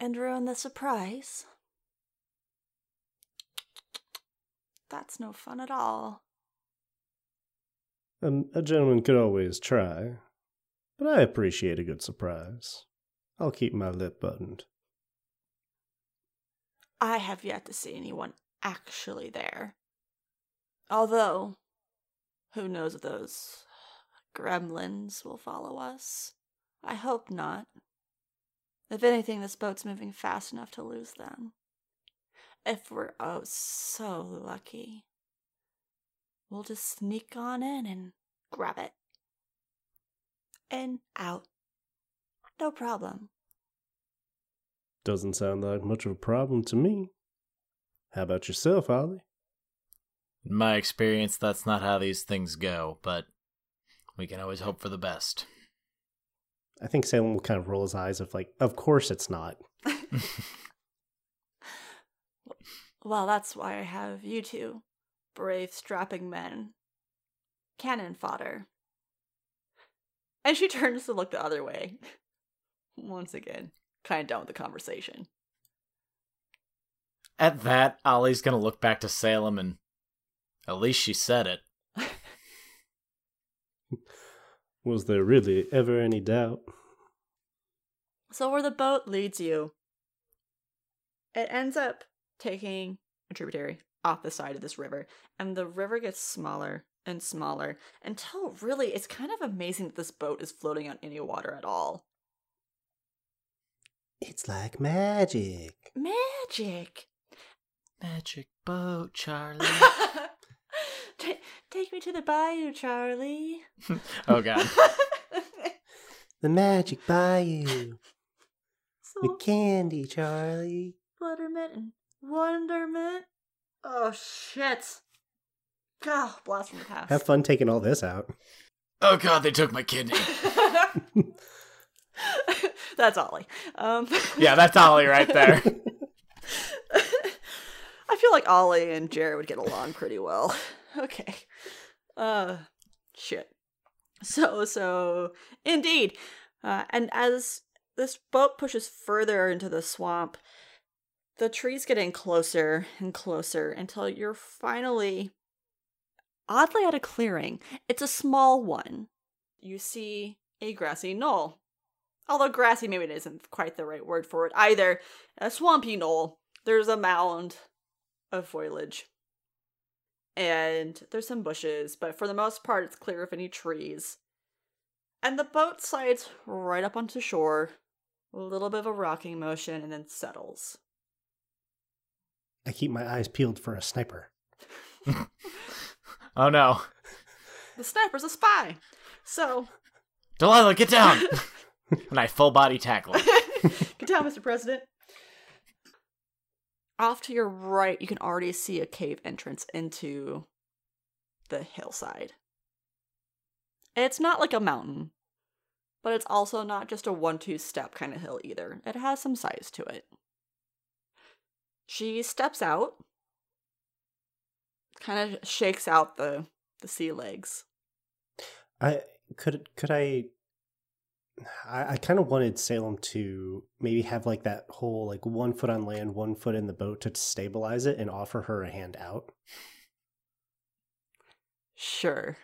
And ruin the surprise. That's no fun at all. Um, a gentleman could always try, but I appreciate a good surprise. I'll keep my lip buttoned. I have yet to see anyone actually there. Although, who knows if those gremlins will follow us? I hope not. If anything, this boat's moving fast enough to lose them. If we're oh so lucky, we'll just sneak on in and grab it. And out. No problem. Doesn't sound like much of a problem to me. How about yourself, Ollie? In my experience, that's not how these things go, but we can always hope for the best. I think Salem will kind of roll his eyes of like, of course it's not. Well, that's why I have you two, brave, strapping men. Cannon fodder. And she turns to look the other way. Once again, kind of done with the conversation. At that, Ollie's gonna look back to Salem and at least she said it. Was there really ever any doubt? So, where the boat leads you, it ends up taking a tributary off the side of this river, and the river gets smaller and smaller until really it's kind of amazing that this boat is floating on any water at all. It's like magic. Magic! Magic boat, Charlie. Ta take me to the bayou, Charlie. oh god. The magic bayou. The so candy, Charlie. Flutterment and Wonderment. Oh shit! God, blast from the past. Have fun taking all this out. Oh god, they took my kidney. That's Ollie. Um, yeah, that's Ollie right there. I feel like Ollie and Jared would get along pretty well. Okay. Uh, shit. So, so, indeed. Uh, and as this boat pushes further into the swamp, the trees getting closer and closer until you're finally oddly at a clearing. It's a small one. You see a grassy knoll. Although grassy maybe isn't quite the right word for it either. A swampy knoll. There's a mound of foliage. And there's some bushes, but for the most part it's clear of any trees. And the boat slides right up onto shore, a little bit of a rocking motion, and then settles. I keep my eyes peeled for a sniper. oh no. The sniper's a spy. So, Delilah, get down! and I full body tackle. Good time, Mr. President. Off to your right, you can already see a cave entrance into the hillside. It's not like a mountain, but it's also not just a one two step kind of hill either. It has some size to it. She steps out, kind of shakes out the, the sea legs. I could could I I, I kind of wanted Salem to maybe have like that whole like one foot on land, one foot in the boat to stabilize it and offer her a hand out. Sure.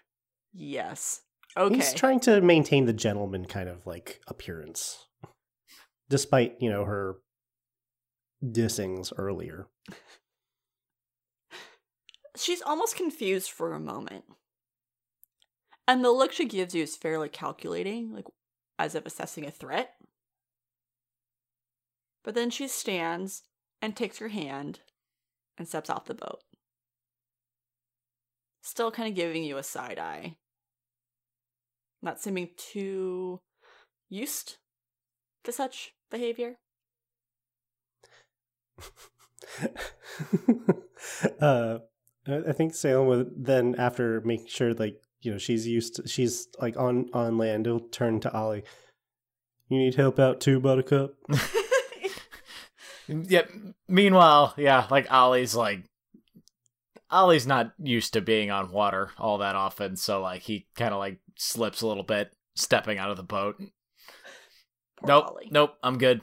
Yes. Okay. He's trying to maintain the gentleman kind of like appearance. Despite, you know, her dissings earlier. She's almost confused for a moment. And the look she gives you is fairly calculating, like as if assessing a threat. But then she stands and takes your hand and steps off the boat. Still kind of giving you a side eye. Not seeming too used to such behavior? uh, I I think Salem would then, after making sure, like you know, she's used, to, she's like on on land. He'll turn to Ollie. You need help out too, Buttercup. Yep. Meanwhile, yeah, like Ollie's like Ollie's not used to being on water all that often, so like he kind of like slips a little bit, stepping out of the boat. Poor nope, Ollie. nope, I'm good.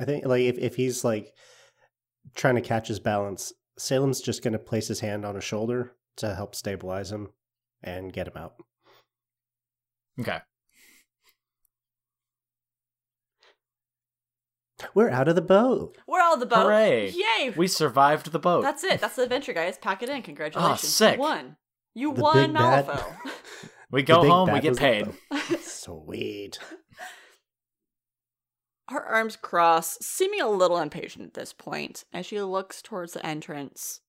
I think like if if he's like trying to catch his balance, Salem's just going to place his hand on his shoulder to help stabilize him and get him out. Okay. We're out of the boat. We're all the boat. Hooray. Yay! We survived the boat. That's it. That's the adventure, guys. Pack it in. Congratulations. Ah, sick. You won. You The won big bad- Malifaux. we go home, we get paid. Sweet. Her arms cross, seeming a little impatient at this point, as she looks towards the entrance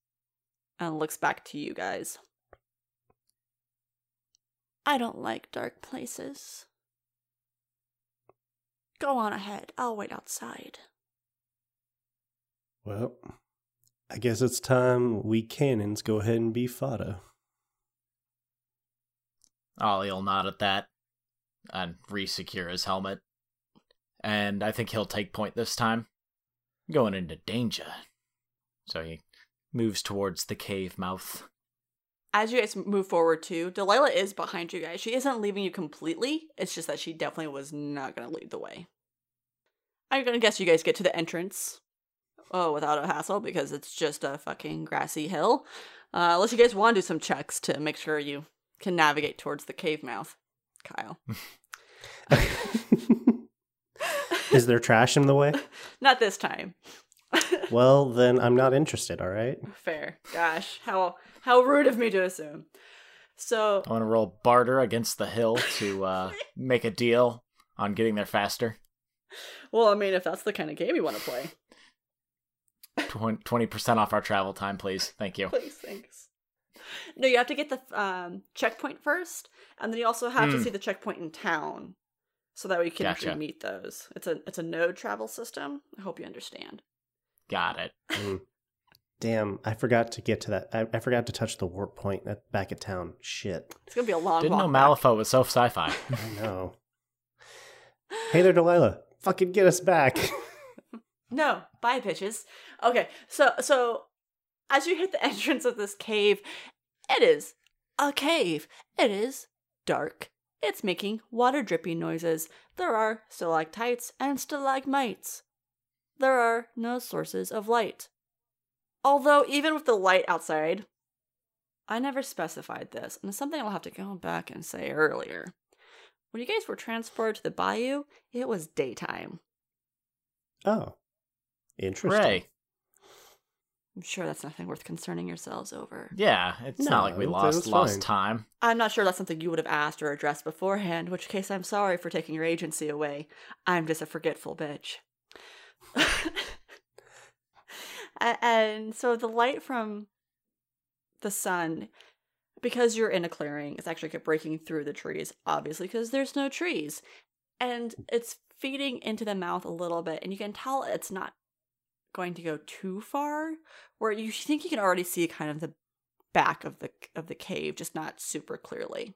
and looks back to you guys. I don't like dark places. Go on ahead. I'll wait outside. Well, I guess it's time we cannons go ahead and be fada. Ollie'll nod at that and re-secure his helmet. And I think he'll take point this time. Going into danger. So he moves towards the cave mouth. As you guys move forward too, Delilah is behind you guys. She isn't leaving you completely. It's just that she definitely was not going to lead the way. I'm going to guess you guys get to the entrance. Oh, without a hassle because it's just a fucking grassy hill. Uh, unless you guys want to do some checks to make sure you can navigate towards the cave mouth. Kyle. Is there trash in the way? Not this time. Well, then I'm not interested, all right? Fair. Gosh, how how rude of me to assume. So I want to roll barter against the hill to uh, make a deal on getting there faster. Well, I mean, if that's the kind of game you want to play, Twenty percent off our travel time, please. Thank you. please, thanks. No, you have to get the um, checkpoint first, and then you also have to Hmm. see the checkpoint in town, so that way you can actually Gotcha. meet those. It's a it's a node travel system. I hope you understand. Got it. Mm. Damn, I forgot to get to that. I, I forgot to touch the warp point at, back at town. Shit. It's gonna be a long. Didn't know walk back. Malifaux was so sci-fi. I know. hey there, Delilah. Fucking get us back. No, bye, bitches. Okay, so so as you hit the entrance of this cave, it is a cave. It is dark. It's making water dripping noises. There are stalactites and stalagmites. There are no sources of light. Although, even with the light outside, I never specified this, and it's something I'll have to go back and say earlier. When you guys were transported to the bayou, it was daytime. oh. Interesting. Hooray. I'm sure that's nothing worth concerning yourselves over. Yeah, it's not like we lost lost fine. time. I'm not sure that's something you would have asked or addressed beforehand, which case I'm sorry for taking your agency away. I'm just a forgetful bitch. And so the light from the sun, because you're in a clearing, it's actually breaking through the trees, obviously, because there's no trees. And it's feeding into the mouth a little bit, and you can tell it's not going to go too far, where you think you can already see kind of the back of the of the cave, just not super clearly.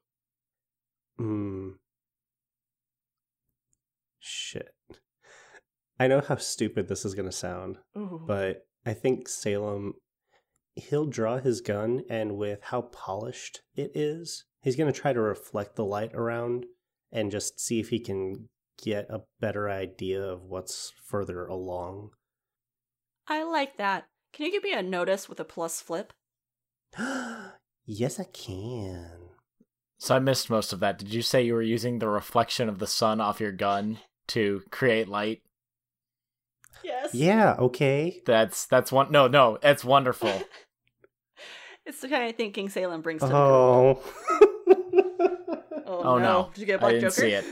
Hmm. Shit. I know how stupid this is going to sound, Ooh. but I think Salem, he'll draw his gun, and with how polished it is, he's going to try to reflect the light around and just see if he can get a better idea of what's further along. I like that. Can you give me a notice with a plus flip? yes, I can. So I missed most of that. Did you say you were using the reflection of the sun off your gun to create light? Yes. Yeah, okay. That's that's one. No, no, it's wonderful. It's the kind of thinking Salem brings to the oh. group. Oh. Oh, Oh no, Did you get a I Black didn't Joker? see it.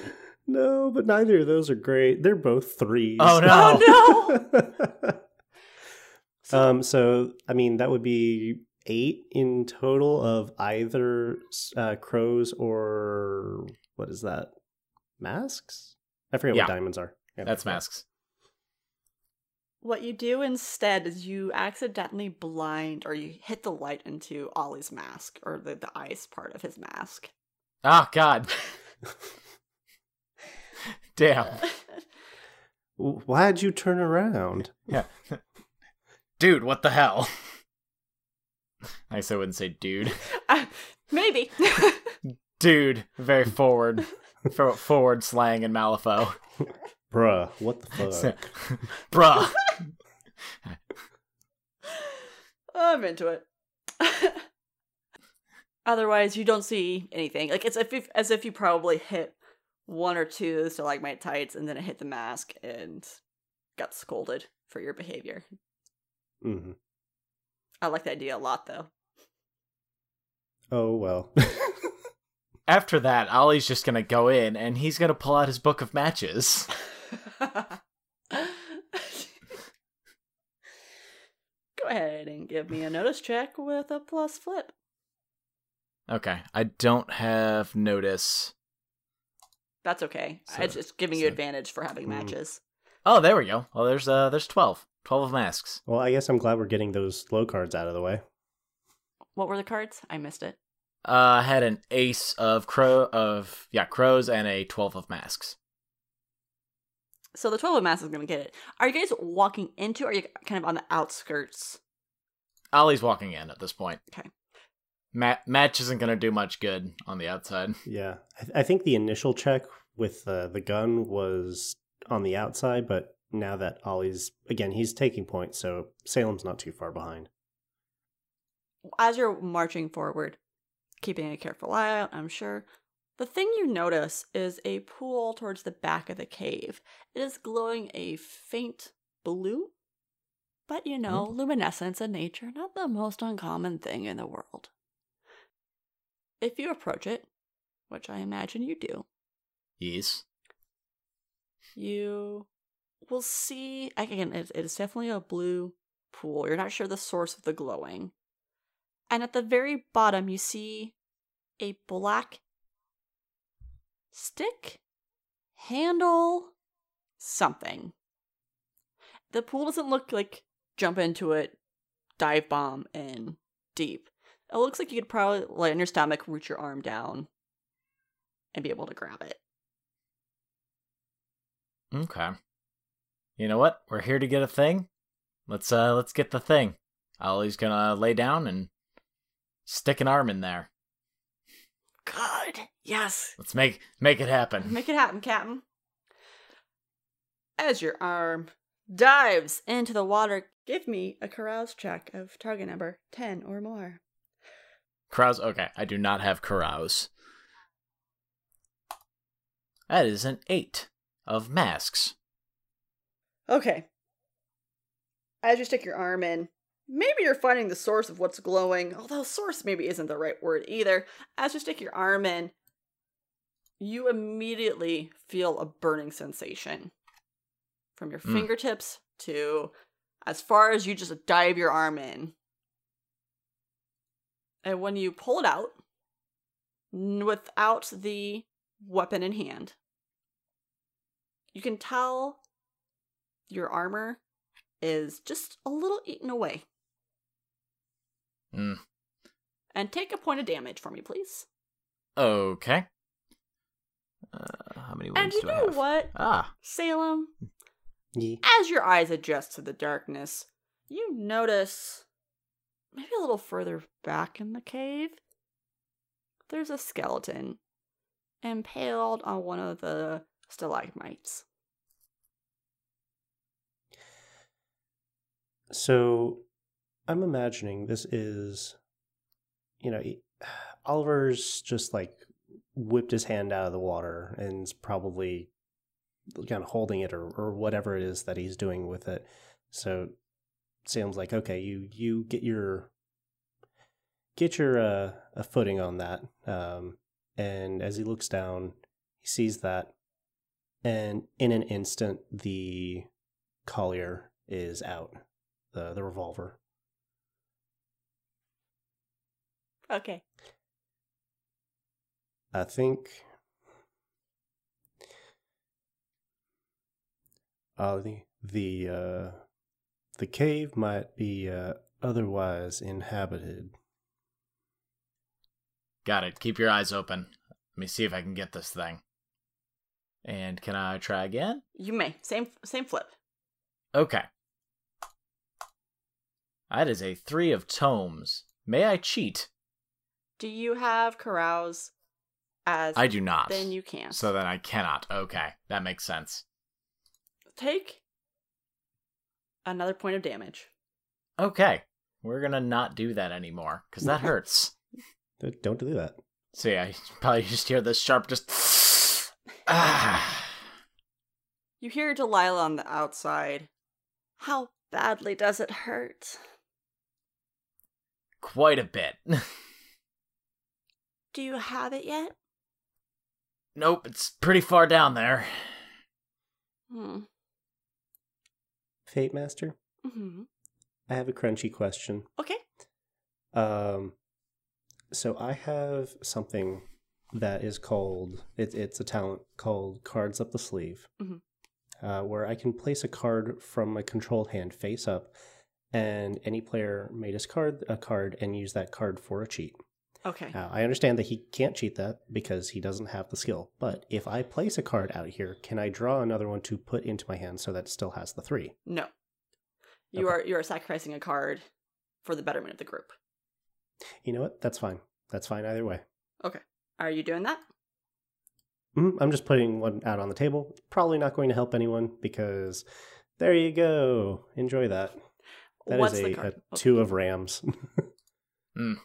no, but neither of those are great. They're both threes. Oh no! Oh no! um. So I mean, that would be eight in total of either uh, crows or what is that? masks? I forget Yeah. what diamonds are. Yeah, That's masks. What you do instead is you accidentally blind or you hit the light into Ollie's mask or the, the eyes part of his mask. Ah, God. Damn. Why'd you turn around? Yeah. Dude, what the hell? I guess I wouldn't say dude. Uh, maybe. Dude, very forward. for- forward slang in Malifaux. Bruh, what the fuck? Bruh. I'm into it. Otherwise, you don't see anything. Like it's if, if as if you probably hit one or two stalagmite so tights, and then it hit the mask and got scolded for your behavior. Hmm I like the idea a lot, though. Oh well. After that, Ollie's just gonna go in and he's gonna pull out his book of matches. Go ahead and give me a notice check with a plus flip. Okay, I don't have notice. That's okay. So- it's just giving you advantage for having Hmm. matches. Oh, there we go. Well, there's uh, there's twelve. Twelve of masks. well, I guess I'm glad we're getting those low cards out of the way. What were the cards? I missed it. Uh, I had an ace of crow of yeah crows and a twelve of masks. So the 12 of masks is going to get it. Are you guys walking into, or are you kind of on the outskirts? Ollie's walking in at this point. Okay. Ma- match isn't gonna do much good on the outside. Yeah, I, th- I think the initial check with uh, the gun was on the outside, but now that Ollie's again, he's taking points, so Salem's not too far behind. As you're marching forward, keeping a careful eye out, I'm sure, the thing you notice is a pool towards the back of the cave. It is glowing a faint blue, but you know, mm. luminescence in nature, not the most uncommon thing in the world. If you approach it, which I imagine you do, Yes. you will see again it, is definitely a blue pool. You're not sure the source of the glowing. And at the very bottom you see a black stick handle something. The pool doesn't look like jump into it dive bomb in deep. It looks like you could probably lay on your stomach root your arm down and be able to grab it. Okay. You know what? We're here to get a thing. Let's uh let's get the thing. Ollie's gonna lay down and stick an arm in there. good yes Let's make make it happen. Make it happen, Captain. As your arm dives into the water, give me a carouse check of target number 10 or more. Carouse okay, I do not have carouse. That is an eight of masks. Okay. As you stick your arm in, maybe you're finding the source of what's glowing, although source maybe isn't the right word either. As you stick your arm in, you immediately feel a burning sensation from your Mm. fingertips to as far as you just dive your arm in. And when you pull it out, without the weapon in hand, you can tell your armor is just a little eaten away. Mm. And take a point of damage for me, please. Okay. Uh, how many and wounds you do I know have? what, Ah, Salem? Ye- As your eyes adjust to the darkness, you notice maybe a little further back in the cave, there's a skeleton impaled on one of the stalagmites. So, I'm imagining this is, you know, Oliver's just like whipped his hand out of the water and's probably kind of holding it or, or whatever it is that he's doing with it. So, Sam's like, okay, you you get your get your uh, a footing on that. Um, and as he looks down, he sees that, and in an instant, the collier is out the the revolver. Okay. I think Ollie, the uh, the cave might be uh, otherwise inhabited. Got it. Keep your eyes open. Let me see if I can get this thing. And can I try again? You may. Same same flip. Okay. That is a three of tomes. May I cheat? Do you have carouse as I do not. then you can't. So then I cannot. Okay, that makes sense. take another point of damage. Okay, we're gonna not do that anymore because that hurts. Don't do that. So yeah, you probably just hear this sharp just. ah. You hear Delilah on the outside. How badly does it hurt? Quite a bit. Do you have it yet? nope, it's pretty far down there. Hmm. Fate Master, hmm I have a crunchy question. Okay. Um, so I have something that is called it, it's a talent called Cards Up the Sleeve, Mhm. uh, where I can place a card from my controlled hand face up, and any player may discard a card and use that card for a cheat. Okay. Now, I understand that he can't cheat that because he doesn't have the skill, but if I place a card out here, can I draw another one to put into my hand so that still has the three? No. You Okay. are you are sacrificing a card for the betterment of the group. You know what? That's fine. That's fine either way. Okay. Are you doing that? Mhm, I'm just putting one out on the table. Probably not going to help anyone because there you go. Enjoy that. That is What's a, the a card? Okay. two of rams. Mm.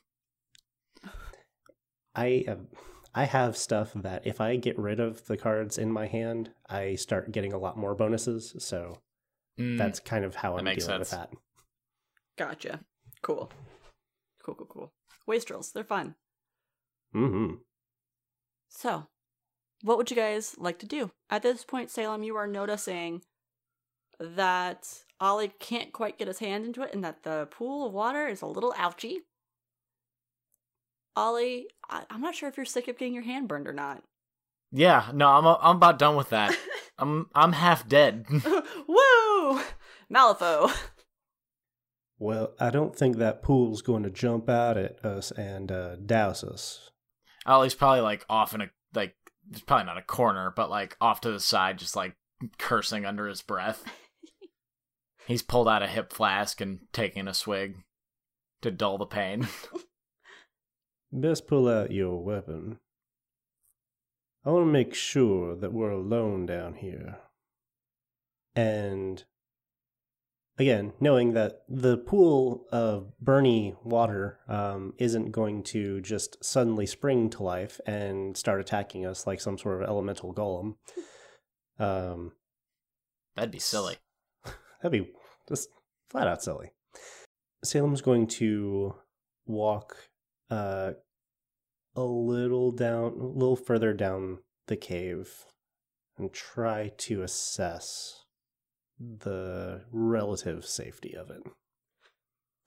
I uh, I have stuff that if I get rid of the cards in my hand, I start getting a lot more bonuses. So Mm, that's kind of how that I'm makes dealing with that. Gotcha. Cool. Cool, cool, cool. Wastrels, they're fun. hmm So, what would you guys like to do? At this point, Salem, you are noticing that Ollie can't quite get his hand into it and that the pool of water is a little ouchy. Ollie, I- I'm not sure if you're sick of getting your hand burned or not. yeah, no, I'm I'm about done with that. I'm I'm half dead. Woo! Malifaux. Well, I don't think that pool's going to jump out at us and uh, douse us. Ollie's probably like off in a like it's probably not a corner, but like off to the side, just like cursing under his breath. He's pulled out a hip flask and taking a swig to dull the pain. Best pull out your weapon. I want to make sure that we're alone down here. And again, knowing that the pool of Bernie water um, isn't going to just suddenly spring to life and start attacking us like some sort of elemental golem. Um, That'd be silly. That'd be just flat out silly. Salem's going to walk uh, a little down, a little further down the cave and try to assess the relative safety of it.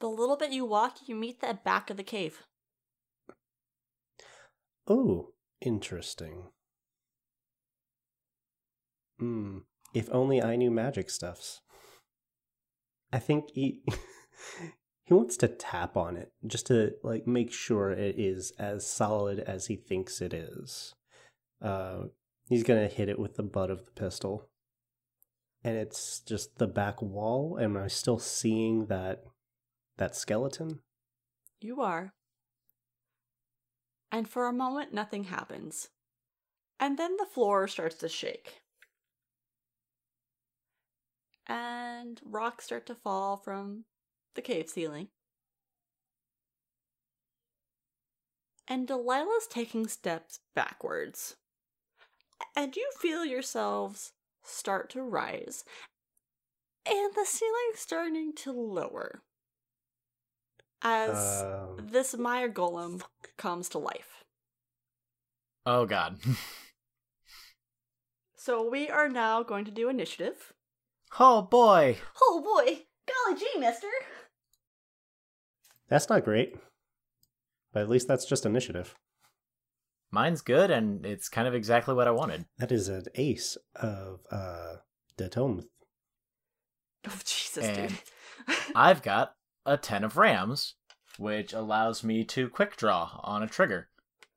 The little bit you walk, you meet the back of the cave. Oh, interesting. Hmm. If only I knew magic stuffs. I think he he wants to tap on it just to like make sure it is as solid as he thinks it is. Uh, he's gonna hit it with the butt of the pistol, and it's just the back wall. Am I still seeing that that skeleton? You are. And for a moment, nothing happens. And then the floor starts to shake. And rocks start to fall from the cave ceiling. And Delilah's taking steps backwards. And you feel yourselves start to rise. And the ceiling's starting to lower. As Um, this Mire Golem comes to life. Oh god. So we are now going to do initiative. Oh boy. Oh boy! Golly gee, mister! That's not great. But at least that's just initiative. Mine's good and it's kind of exactly what I wanted. That is an ace of uh Detomth. Oh Jesus, And- dude. I've got a 10 of rams, which allows me to quick draw on a trigger.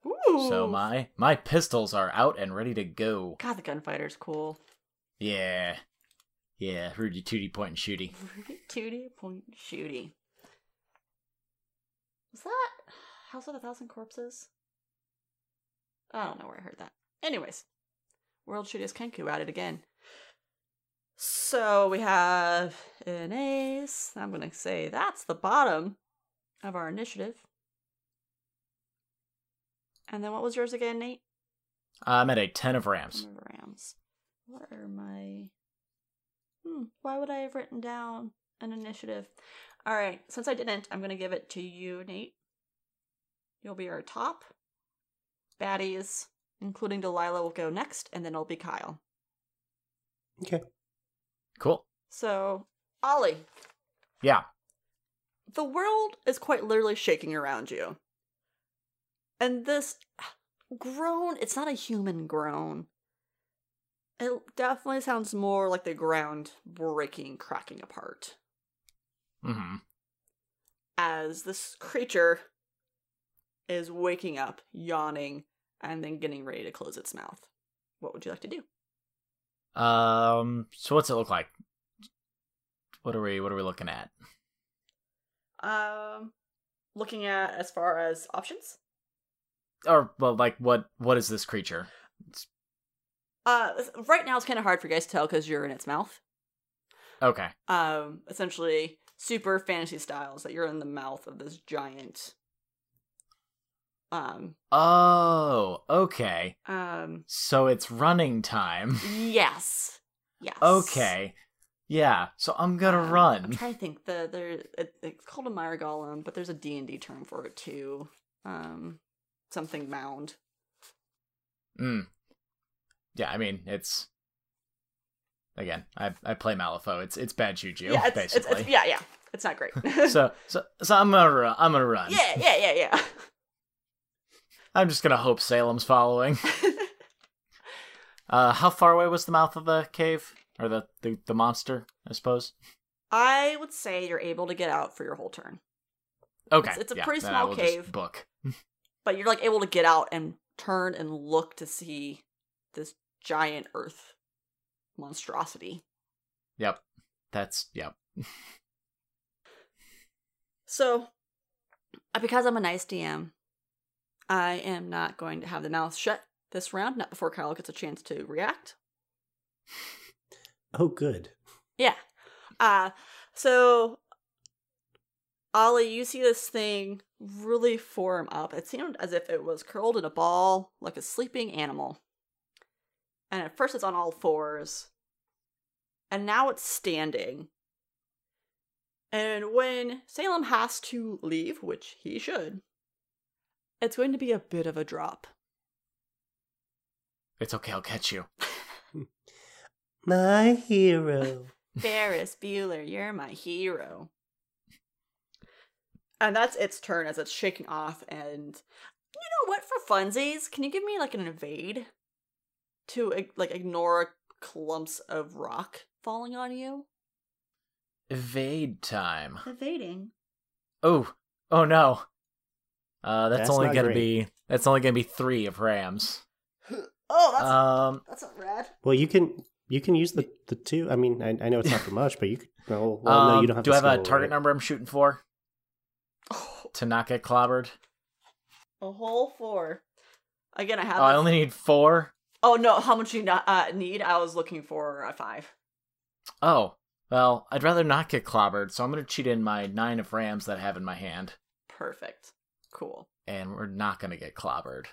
Ooh. So my my pistols are out and ready to go. God, the gunfighter's cool. Yeah. Yeah, Rudy Tooty point and shooty. Rudy Tooty point shooty. Was that House of a Thousand Corpses? I don't know where I heard that. Anyways, World Shootiest Kenku at it again. So we have an ace. I'm gonna say that's the bottom of our initiative. And then what was yours again, Nate? I'm at a 10 of rams. Rams. What are my. Hmm, why would I have written down an initiative? Alright, since I didn't, I'm going to give it to you, Nate. You'll be our top. Baddies, including Delilah, will go next, and then it'll be Kyle. Okay. Cool. So, Ollie, Yeah. the world is quite literally shaking around you. And this groan, it's not a human groan. It definitely sounds more like the ground breaking, cracking apart. hmm As this creature is waking up, yawning, and then getting ready to close its mouth. What would you like to do? Um so what's it look like? What are we what are we looking at? Um, looking at as far as options. Or well like what what is this creature? Uh, right now it's kind of hard for you guys to tell because you're in its mouth. Okay. um essentially super fantasy styles that you're in the mouth of this giant um Oh, okay. um So it's running time. yes yes Okay. Yeah, so I'm gonna Um, run. i'm trying to think the there it, it's called a mire golem but there's a d&d term for it too um something mound Mm. Yeah, I mean it's again, I I play Malifaux. It's it's bad juju, yeah it's, it's, basically. it's yeah yeah it's not great so so so I'm gonna run. I'm gonna run. yeah yeah yeah yeah I'm just gonna hope Salem's following. Uh, how far away was the mouth of the cave or the the, the monster? I suppose. i would say you're able to get out for your whole turn Okay, It's- it's a yeah, pretty small cave. book. but you're like able to get out and turn and look to see this giant earth monstrosity. Yep, that's yep. So, uh, because I'm a nice DM, I am not going to have the mouth shut this round, not before Kyle gets a chance to react. Oh, good. Yeah. Uh so Ollie, you see this thing really form up. It seemed as if it was curled in a ball, like a sleeping animal. And at first it's on all fours. And now it's standing. And when Salem has to leave, which he should, it's going to be a bit of a drop. It's okay. I'll catch you. My hero. Ferris Bueller, you're my hero. And that's its turn as it's shaking off. And you know what? For funsies, can you give me like an evade to like ignore clumps of rock falling on you? Evade time. Evading. Oh, oh no. Uh, that's, That's only gonna great. be that's only gonna be three of Rams. Oh, that's Um, that's not rad. Well, you can you can use the the two. I mean, I, I know it's not for much, but you could. Well, well no, um, you don't have. To. Do the I have a target right? number I'm shooting for Oh, to not get clobbered? a whole four. Again, I have. Oh, I only need four. Oh no, how much you not, uh, need? I was looking for a five. Oh, well, I'd rather not get clobbered, so I'm gonna cheat in my nine of Rams that I have in my hand, Perfect. Cool. and we're not gonna get clobbered.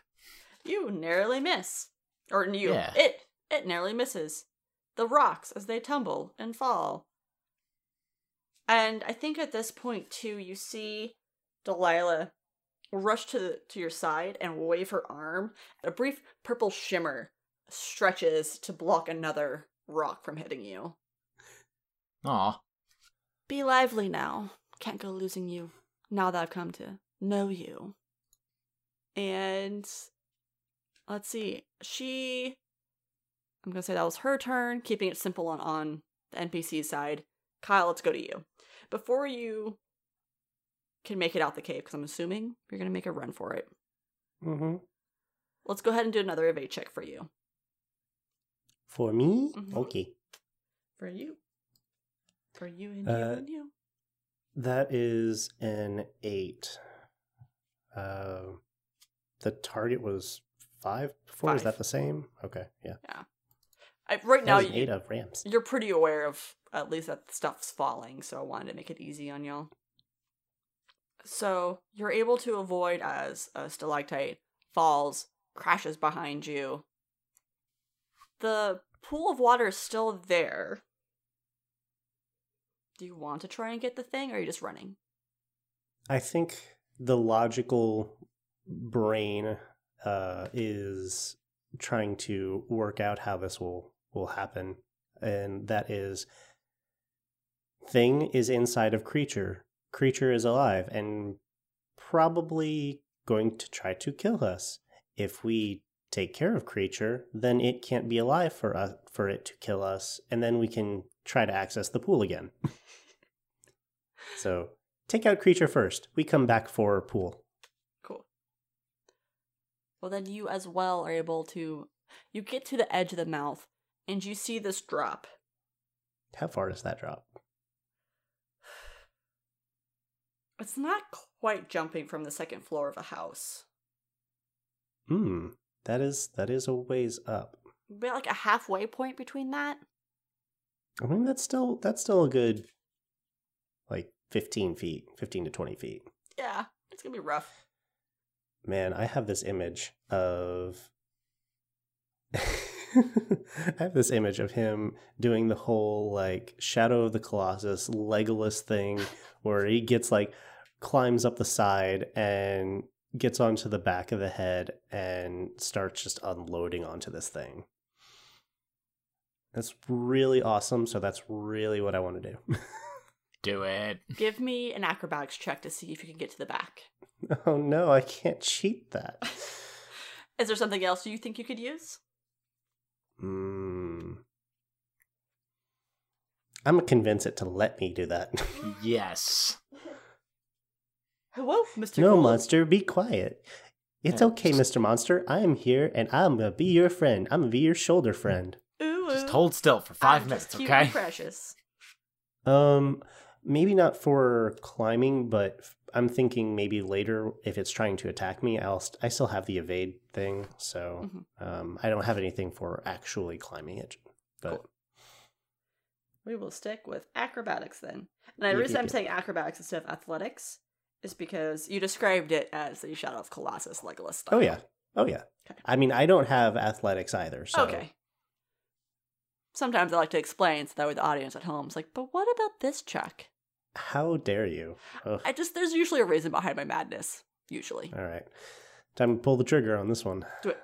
You narrowly miss. Or you Yeah. it it narrowly misses. The rocks as they tumble and fall. And I think at this point too you see Delilah rush to the, to your side and wave her arm. A brief purple shimmer stretches to block another rock from hitting you. Aw, Be lively now. Can't go losing you now that I've come to know you. And let's see. She I'm gonna say that was her turn, keeping it simple on, on the NPC side. Kyle, let's go to you. Before you can make it out the cave, because I'm assuming you're going to make a run for it, Mm-hmm. let's go ahead and do another evade check for you. For me? Mhm. Okay. For you. For you and Uh, you and you. That is an eight. Uh, the target was five before. Is that the same? Okay, yeah. I, right That now, you, eight of rams. you're pretty aware of at least that stuff's falling, so I wanted to make it easy on y'all. So you're able to avoid as a stalactite falls, crashes behind you. The pool of water is still there. Do you want to try and get the thing, or are you just running? I think the logical brain uh, is trying to work out how this will will happen, and that is thing is inside of creature. Creature is alive and probably going to try to kill us. If we take care of creature, then it can't be alive for us for it to kill us, and then we can try to access the pool again. so take out creature first. We come back for pool. Cool. Well, then you as well are able to. You get to the edge of the mouth, and you see this drop. How far does that drop? It's not quite jumping from the second floor of a house. Hmm. That is that is a ways up. Maybe like a halfway point between that. I mean that's still that's still a good like fifteen feet, fifteen to twenty feet. Yeah, it's gonna be rough. Man, I have this image of I have this image of him doing the whole like Shadow of the Colossus Legolas thing where he gets like climbs up the side and gets onto the back of the head and starts just unloading onto this thing. That's really awesome, so that's really what I want to do. Do it. Give me an acrobatics check to see if you can get to the back. oh no, I can't cheat that. Is there something else you think you could use? Mm. I'm gonna convince it to let me do that. Yes. Hello, Mr. no, Gold. monster, be quiet. It's Yeah. okay, Mr. Monster. I am here and I'm gonna be your friend. I'm gonna be your shoulder friend. Ooh, Just hold still for 5 I'm minutes, just okay? precious. Um, maybe not for climbing, but I'm thinking maybe later if it's trying to attack me, I'll st- I still have the evade thing, so Mhm. um, I don't have anything for actually climbing it. But Cool. We will stick with acrobatics then. And the Yep, reason yep, I'm yep. saying acrobatics instead of athletics is because you described it as the Shadow of Colossus Legolas style. oh yeah, oh yeah. Okay. I mean, I don't have athletics either, so Okay. Sometimes I like to explain so that way the audience at home is like, but what about this check? how dare you? Ugh. I just there's usually a reason behind my madness. Usually. All right. Time to pull the trigger on this one. Do it.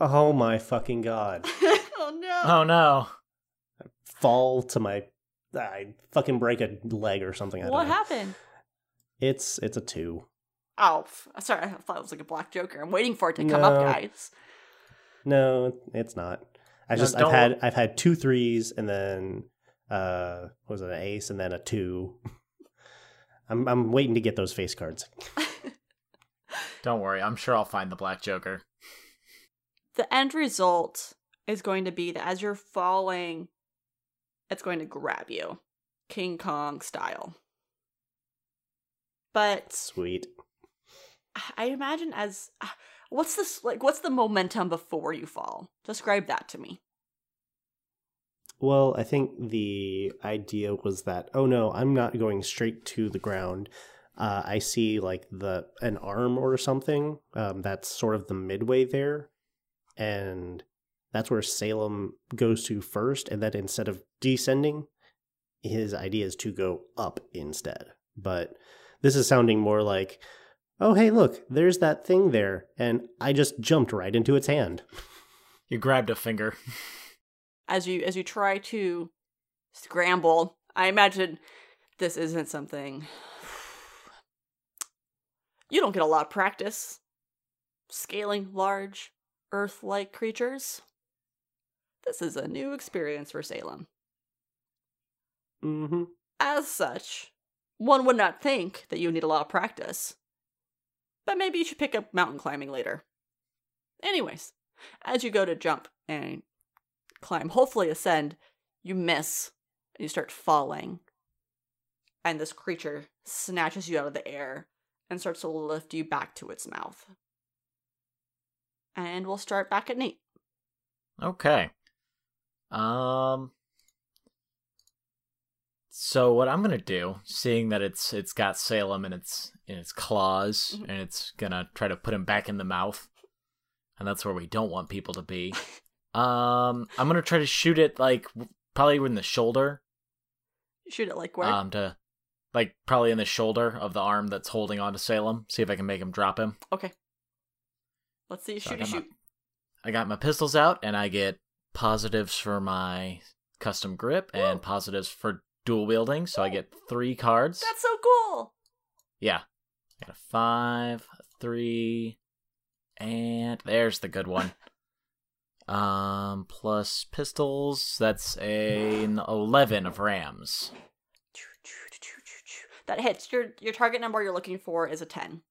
Oh my fucking god. oh no. Oh no. I Fall to my I fucking break a leg or something. I what don't know. Happened? It's it's a two. Oh, sorry. I thought it was like a black joker. I'm waiting for it to come up, guys. No, it's not. I No, just I've don't- had I've had two threes and then uh what was it an ace and then a two. I'm I'm waiting to get those face cards. Don't worry. I'm sure I'll find the Black Joker. the end result is going to be that as you're falling, it's going to grab you, King Kong style. But Sweet. I imagine as what's this like? What's the momentum before you fall? Describe that to me. Well, I think the idea was that oh no, I'm not going straight to the ground. Uh, I see like the an arm or something um, that's sort of the midway there, and that's where Salem goes to first. And then instead of descending, his idea is to go up instead. But this is sounding more like, oh hey, look, there's that thing there, and I just jumped right into its hand. You grabbed a finger. As you as you try to scramble, I imagine this isn't something you don't get a lot of practice scaling large earth-like creatures. This is a new experience for Salem. Mm-hmm. As such, one would not think that you need a lot of practice. But maybe you should pick up mountain climbing later. Anyways, as you go to jump and climb, hopefully ascend, you miss and you start falling. And this creature snatches you out of the air and starts to lift you back to its mouth. And we'll start back at Nate. Okay. Um. So what I'm gonna do, seeing that it's it's got Salem in its in its claws, Mhm. and it's gonna try to put him back in the mouth, and that's where we don't want people to be. um, I'm gonna try to shoot it like probably in the shoulder. Shoot it like where? Um, to like probably in the shoulder of the arm that's holding on to Salem. See if I can make him drop him. okay. Let's see. So I Shoot, my- shoot. I got my pistols out, and I get positives for my custom grip and positives for dual wielding. So I get three cards. That's so cool. Yeah. I got a five, a three, and there's the good one. um, plus pistols. That's a, an eleven of rams. That hits. Your your target number you're looking for is a ten.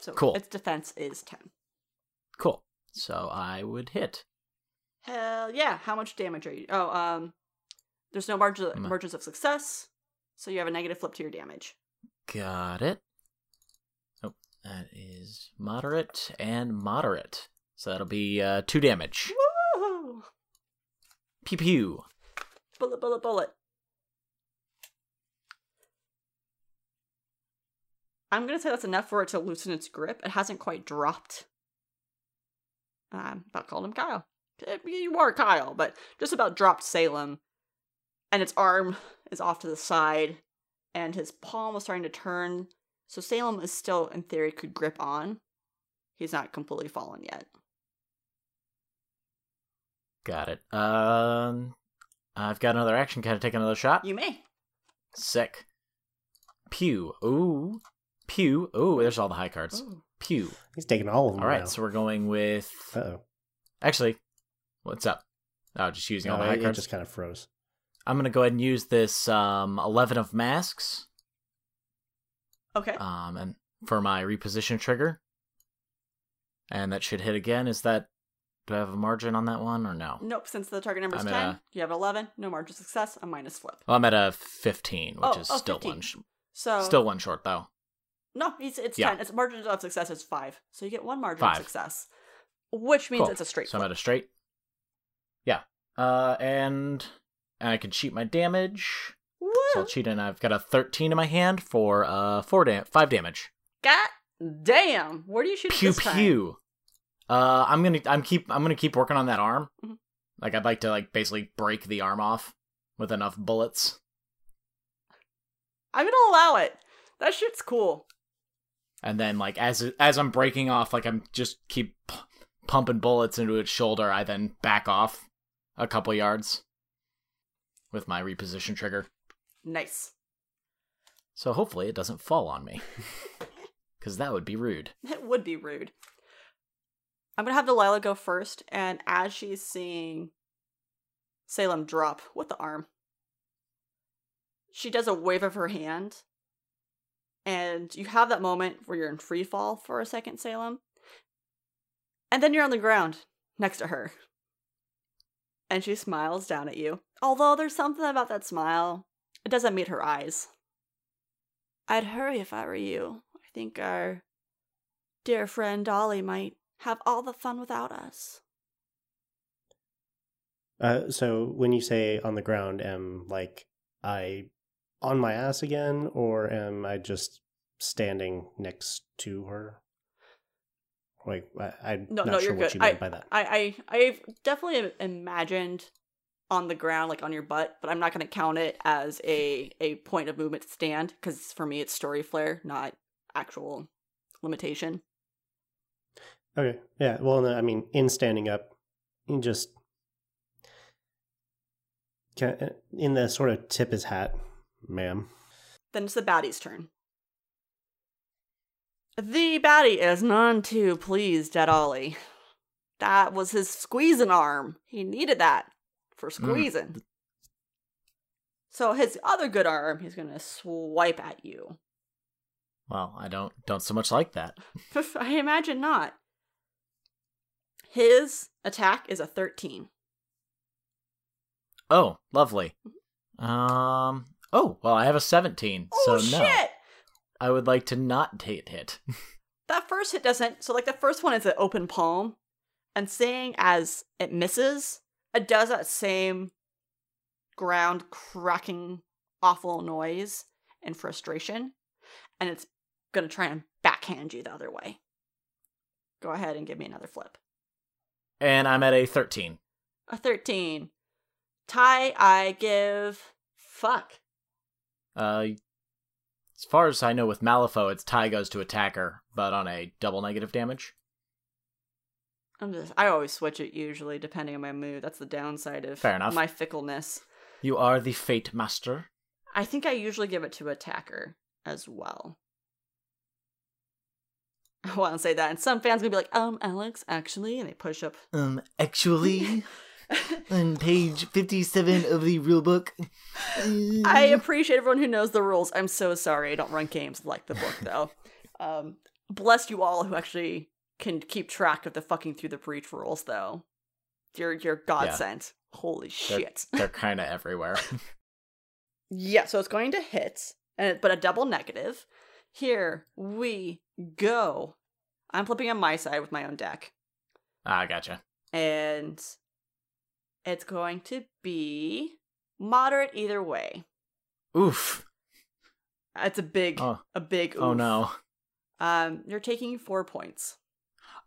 So Cool. its defense is ten. Cool. So I would hit. Hell yeah! How much damage are you? Oh, um, there's no margin Mm. margins of success, so you have a negative flip to your damage. Got it. Oh, that is moderate and moderate. So that'll be uh, two damage. Woo! Pew pew. Bullet, bullet, bullet. I'm gonna say that's enough for it to loosen its grip. It hasn't quite dropped. I'm about calling him Kyle. Eh, You are Kyle, but just about dropped Salem. And its arm is off to the side, and his palm was starting to turn. So Salem is still, in theory, could grip on. He's not completely fallen yet. Got it. Um, I've got another action. Can I take another shot? You may. Sick. Pew. Ooh. Pew. Ooh, there's all the high cards. Ooh. Pew. He's taking all of them. All right, now. so we're going with. Uh-oh. Actually, what's up? Oh, just using all No, the high it, it cards. just kind of froze. I'm gonna go ahead and use this um, eleven of masks Okay. um, and for my reposition trigger, and that should hit again. Is that? Do I have a margin on that one or no? Nope, since the target number is I'm 10, a- you have 11, no margin of success, a minus flip. Well, I'm at a fifteen, which Oh, is oh, still 15. one. Sh- So Still one short though. No, it's it's Yeah. 10. Its margin of success is 5. So you get one margin Five. of success, which means Cool. it's a straight So I'm at a straight. Yeah. Uh, and and I can cheat my damage. Woo! So I'll cheat, and I've got a thirteen in my hand for uh four dam- five damage. God damn! Where do you shoot Pew pew. Uh, I'm gonna I'm keep I'm gonna keep working on that arm. Mhm. Like I'd like to like basically break the arm off with enough bullets, I'm gonna allow it. That shit's cool. and then like as as I'm breaking off, like I'm just keep p- pumping bullets into its shoulder. I then back off a couple yards with my reposition trigger. Nice. So hopefully it doesn't fall on me. Because that would be rude. It would be rude. I'm gonna have Delilah go first, and as she's seeing Salem drop with the arm, she does a wave of her hand, and you have that moment where you're in free fall for a second, Salem, and then you're on the ground next to her, and she smiles down at you. Although there's something about that smile, it doesn't meet her eyes. I'd hurry if I were you. I think our dear friend Dolly might have all the fun without us. Uh, so when you say on the ground, am like I on my ass again, or am I just standing next to her? Like I, I'm No, not no, sure you're what good. you I, by that. I, I, I've definitely imagined on the ground, like on your butt, but I'm not going to count it as a a point of movement to stand because for me it's story flair, not actual limitation. Okay, yeah. Well, I mean, in standing up, you just can uh, in the sort of tip his hat, ma'am. Then it's the baddie's turn. The baddie is none too pleased at Ollie. That was his squeezing arm. He needed that for squeezing. So his other good arm, he's gonna swipe at you. Well, I don't don't so much like that. I imagine not. His attack is a 13. Oh, lovely. Um. Oh, well, I have a 17, Oh so no. shit! I would like to not hit hit. That first hit doesn't. So, like, the first one is an open palm, and seeing as it misses, it does that same ground cracking, awful noise and frustration, and it's gonna try and backhand you the other way. Go ahead and give me another flip. and I'm at a 13. A 13. Ty, I give. Fuck. Uh, as far as I know, with Malifaux, it's tie goes to attacker, but on a double negative damage. I'm just. I always switch it usually, depending on my mood. That's the downside of Fair enough. my fickleness. You are the Fate Master. I think I usually give it to attacker as well. I want to say that, and some fans gonna be like, "Um, Alex, actually," and they push up. Um, actually, on page 57 of the rule book. I appreciate everyone who knows the rules. I'm so sorry I don't run games like the book though. um, bless you all who actually can keep track of the fucking through the breach rules though. You're you're godsend. Holy They're- shit. They're kind of everywhere. Yeah, so it's going to hit, and but a double negative. Here we go. I'm flipping on my side with my own deck, ah, gotcha. and it's going to be moderate either way. Oof. It's a big, Oh. a big. Oh no. Um, you're taking four points.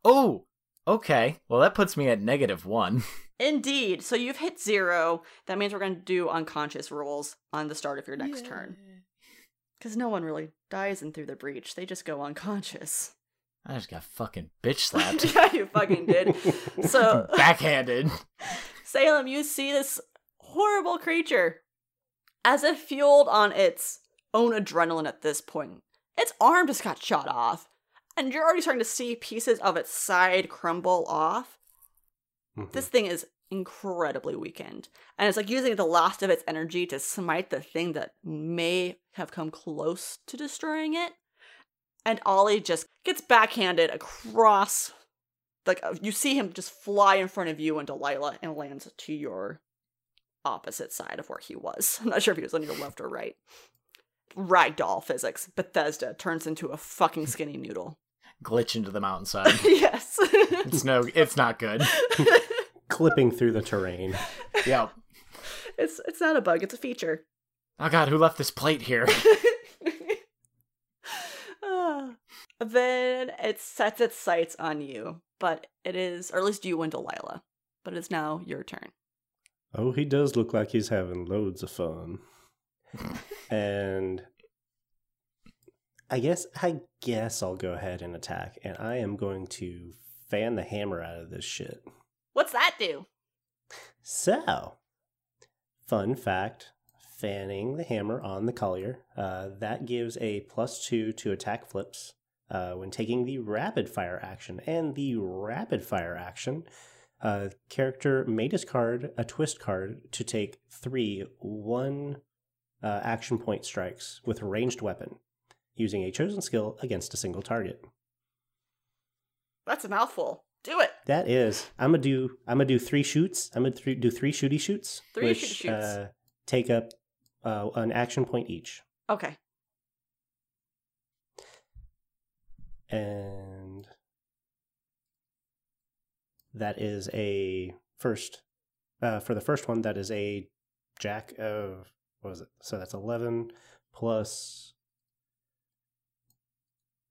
Oh, okay. Well, that puts me at negative one. Indeed. So you've hit zero. That means we're going to do unconscious rolls on the start of your next turn. Because no one really dies in through the breach. They just go unconscious. I just got fucking bitch slapped. yeah, you fucking did. So Backhanded. Salem, you see this horrible creature as if fueled on its own adrenaline at this point. Its arm just got shot off, and you're already starting to see pieces of its side crumble off. Mhm. This thing is incredibly weakened, and it's like using the last of its energy to smite the thing that may have come close to destroying it. And Ollie just gets backhanded across like uh, you see him just fly in front of you and Delilah and lands to your opposite side of where he was. I'm not sure if he was on your left or right. Ragdoll physics. Bethesda turns into a fucking skinny noodle. Glitch into the mountainside. yes. It's no, it's not good. Clipping through the terrain. Yeah. it's it's not a bug, it's a feature. Oh god, who left this plate here? Ah. then it sets its sights on you, but it is, or at least you and Delilah. But it's now your turn. Oh, he does look like he's having loads of fun. and I guess I guess I'll go ahead and attack, and I am going to fan the hammer out of this shit. What's that do? So, fun fact: fanning the hammer on the collier uh, that gives a plus two to attack flips uh, when taking the rapid fire action, and the rapid fire action. Uh, character may discard a twist card to take three one uh, action point strikes with a ranged weapon, using a chosen skill against a single target. That's a mouthful. Do it. That is, I'm gonna do. I'm gonna do three shoots. I'm gonna th- do three shooty shoots, Three which shooty shoots. Uh, take up uh, an action point each, Okay. and that is a first. Uh, for the first one, that is a jack of what was it? So that's eleven plus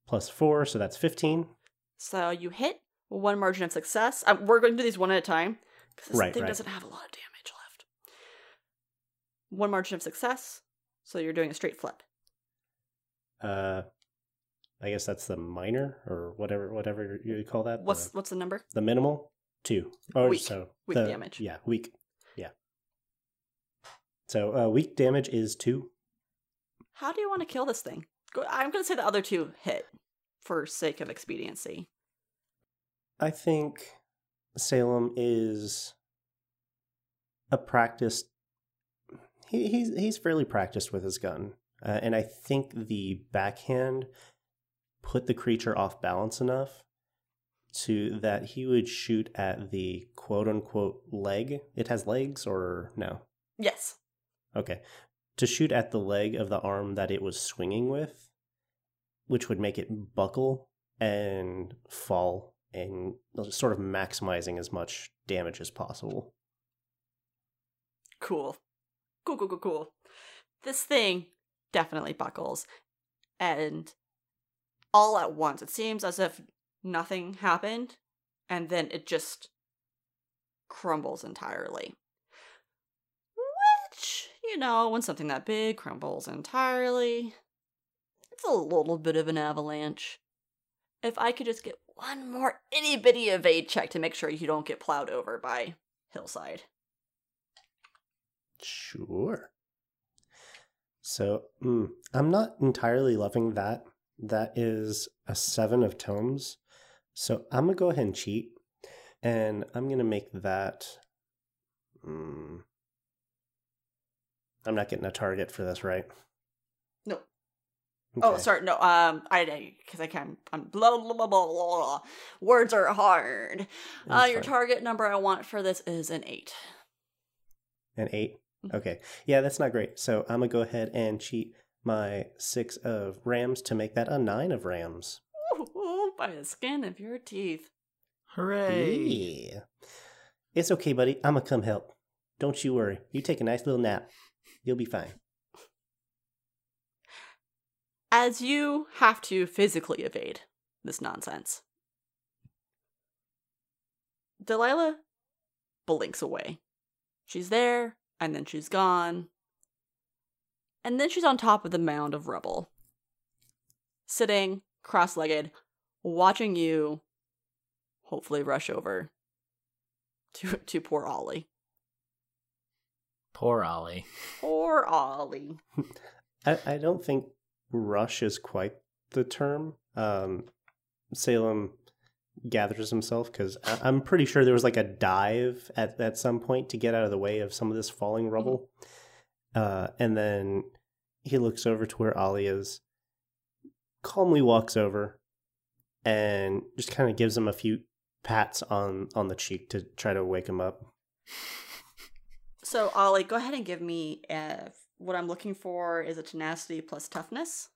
plus four, so that's fifteen. So you hit one margin of success. Um, we're going to do these one at a time because this Right, thing right. doesn't have a lot of damage left. One margin of success. So you're doing a straight flip. Uh, I guess that's the minor or whatever whatever you call that. What's the- what's the number? The minimal two. Or Weak. so Weak the- damage. Yeah, weak. Yeah. So uh, weak damage is two. How do you want to kill this thing? I'm going to say the other two hit for sake of expediency. I think Salem is a practiced. he, he's he's fairly practiced with his gun, uh, and I think the backhand put the creature off balance enough to that he would shoot at the quote unquote leg. It has legs or no? Yes. Okay. To shoot at the leg of the arm that it was swinging with, which would make it buckle and fall and sort of maximizing as much damage as possible. Cool. Cool, cool, cool, cool. This thing definitely buckles. And all at once, it seems as if nothing happened, and then it just crumbles entirely. Which, you know, when something that big crumbles entirely, it's a little bit of an avalanche. If I could just get one more itty bitty evade check to make sure you don't get plowed over by Hillside. Sure. So mm, I'm not entirely loving that. That is a seven of tomes. So I'm gonna go ahead and cheat, and I'm gonna make that. Mm, I'm not getting a target for this, right? No. Oh, sorry. No. Um, I because I can't. I'm blah blah blah blah blah. Words are hard. Uh, your fine. target number I want for this is an eight. An eight. Mhm. Okay. Yeah, that's not great. So I'm gonna go ahead and cheat my six of rams to make that a nine of rams. Ooh, by the skin of your teeth. Hooray! Yeah. It's okay, buddy. I'm gonna come help. Don't you worry. You take a nice little nap. You'll be fine. As you have to physically evade this nonsense, Delilah blinks away. She's there, and then she's gone. And then she's on top of the mound of rubble, sitting cross legged, watching you hopefully rush over to, to poor Ollie. Poor Ollie. Poor Ollie. I, I don't think rush is quite the term. Um, Salem gathers himself because I'm pretty sure there was like a dive at, at some point to get out of the way of some of this falling rubble. Uh, and then he looks over to where Ollie is, calmly walks over, and just kind of gives him a few pats on, on the cheek to try to wake him up. So, Ollie, go ahead and give me uh, what I'm looking for is a tenacity plus toughness.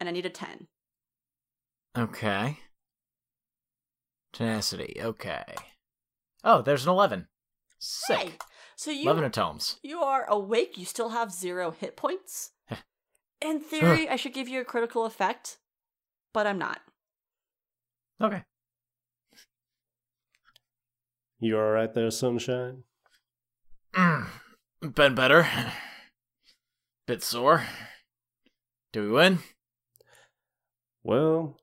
And I need a 10. Okay. Tenacity. Okay. Oh, there's an eleven. Sick. Hey, so you Eleven atomes. you are awake, you still have zero hit points. In theory, I should give you a critical effect, but I'm not. Okay. You all right there, sunshine? Mm, been better. Bit sore. Do we win? Well,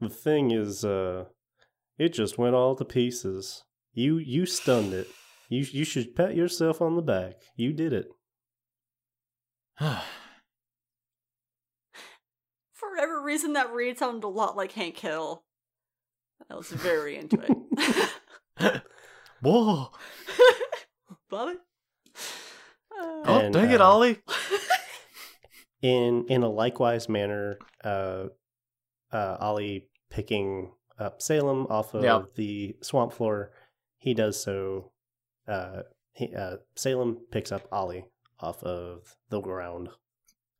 the thing is, uh, it just went all to pieces. You you stunned it. You you should pat yourself on the back. You did it. For whatever reason, that read sounded a lot like Hank Hill. I was very into it. Whoa! Love it. Oh, Uh, And, dang it, uh, Ollie! In in a likewise manner, uh, uh, Ollie picking up Salem off of Yep. the swamp floor. He does so. Uh, he, uh, Salem picks up Ollie off of the ground.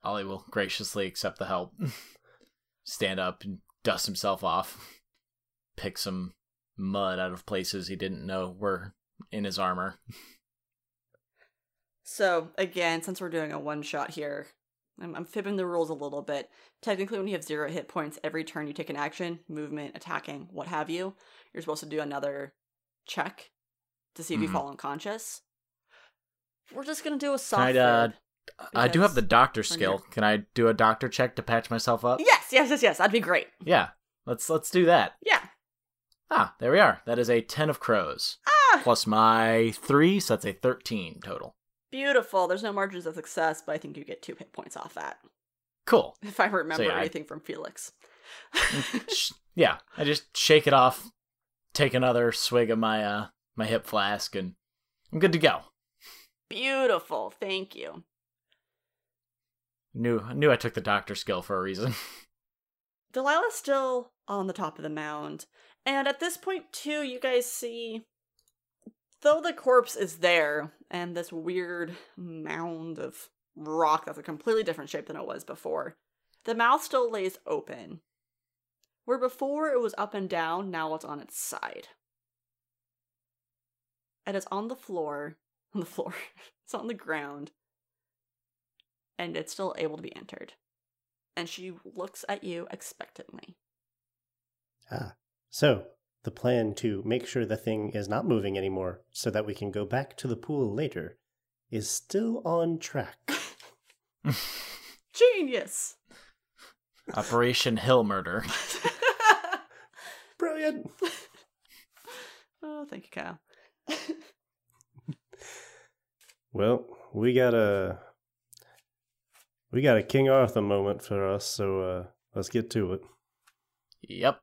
Ollie will graciously accept the help. Stand up and dust himself off. Pick some mud out of places he didn't know were in his armor. So again, since we're doing a one shot here, I'm, I'm fibbing the rules a little bit. Technically, when you have zero hit points, every turn you take an action, movement, attacking, what have you, you're supposed to do another check to see if you Mhm. fall unconscious. We're just gonna do a soft. I, uh, I do have the doctor skill. you're- Can I do a doctor check to patch myself up? Yes, yes, yes, yes. That'd be great. Yeah. Let's let's do that. Yeah. Ah, there we are. That is a ten of crows. Ah, Plus my three, so that's a thirteen total. Beautiful. There's no margins of success, but I think you get two hit points off that. Cool. If I remember yeah, I- anything from Felix. Yeah, I just shake it off, take another swig of my uh my hip flask, and I'm good to go. Beautiful. Thank you. Knew knew I took the doctor skill for a reason. Delilah's still on the top of the mound. And at this point, too, you guys see, though the corpse is there, and this weird mound of rock that's a completely different shape than it was before, the mouth still lays open. Where before it was up and down, now it's on its side. And it's on the floor. On the floor. it's on the ground. And it's still able to be entered and she looks at you expectantly. Ah, so the plan to make sure the thing is not moving anymore so that we can go back to the pool later is still on track. Genius! Operation Hill Murder. Brilliant! oh, thank you, Kyle. well, we got a we got a King Arthur moment for us, so uh, let's get to it. Yep.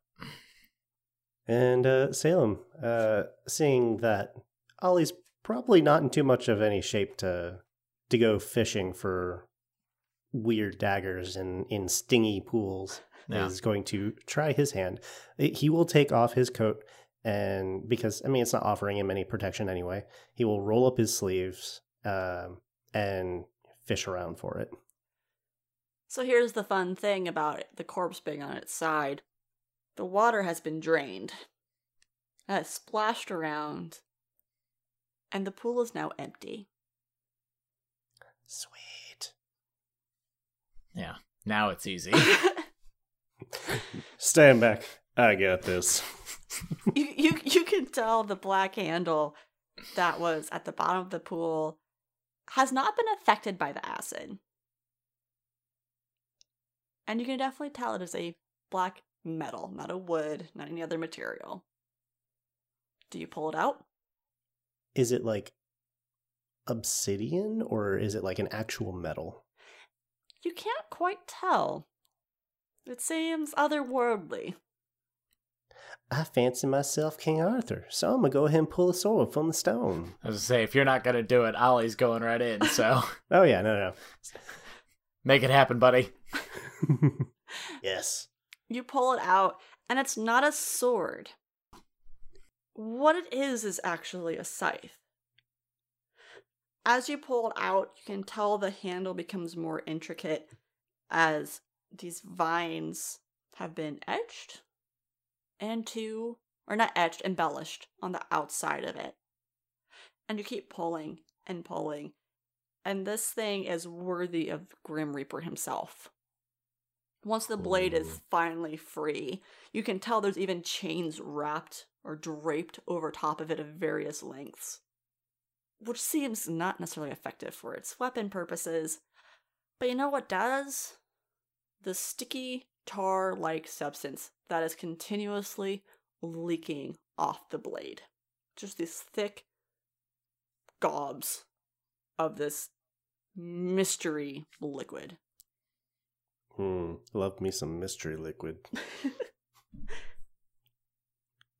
And uh, Salem, uh, seeing that Ollie's probably not in too much of any shape to to go fishing for weird daggers in, in stingy pools, yeah. is going to try his hand. He will take off his coat and because I mean it's not offering him any protection anyway. He will roll up his sleeves um, and fish around for it. So here's the fun thing about it, the corpse being on its side. The water has been drained. It splashed around. And the pool is now empty. Sweet. Yeah, now it's easy. Stand back. I got this. you, you you can tell the black handle that was at the bottom of the pool has not been affected by the acid. And you can definitely tell it is a black metal, not a wood, not any other material. Do you pull it out? Is it like obsidian or is it like an actual metal? You can't quite tell. It seems otherworldly. I fancy myself King Arthur, so I'm gonna go ahead and pull a sword from the stone. I was gonna say, if you're not gonna do it, Ollie's going right in, so. oh, yeah, no, no. Make it happen, buddy. yes. You pull it out, and it's not a sword. What it is is actually a scythe. As you pull it out, you can tell the handle becomes more intricate as these vines have been etched into, or not etched, embellished on the outside of it. And you keep pulling and pulling, and this thing is worthy of Grim Reaper himself. Once the blade is finally free, you can tell there's even chains wrapped or draped over top of it of various lengths. Which seems not necessarily effective for its weapon purposes. But you know what does? The sticky, tar like substance that is continuously leaking off the blade. Just these thick gobs of this mystery liquid. Hmm. Love me some mystery liquid.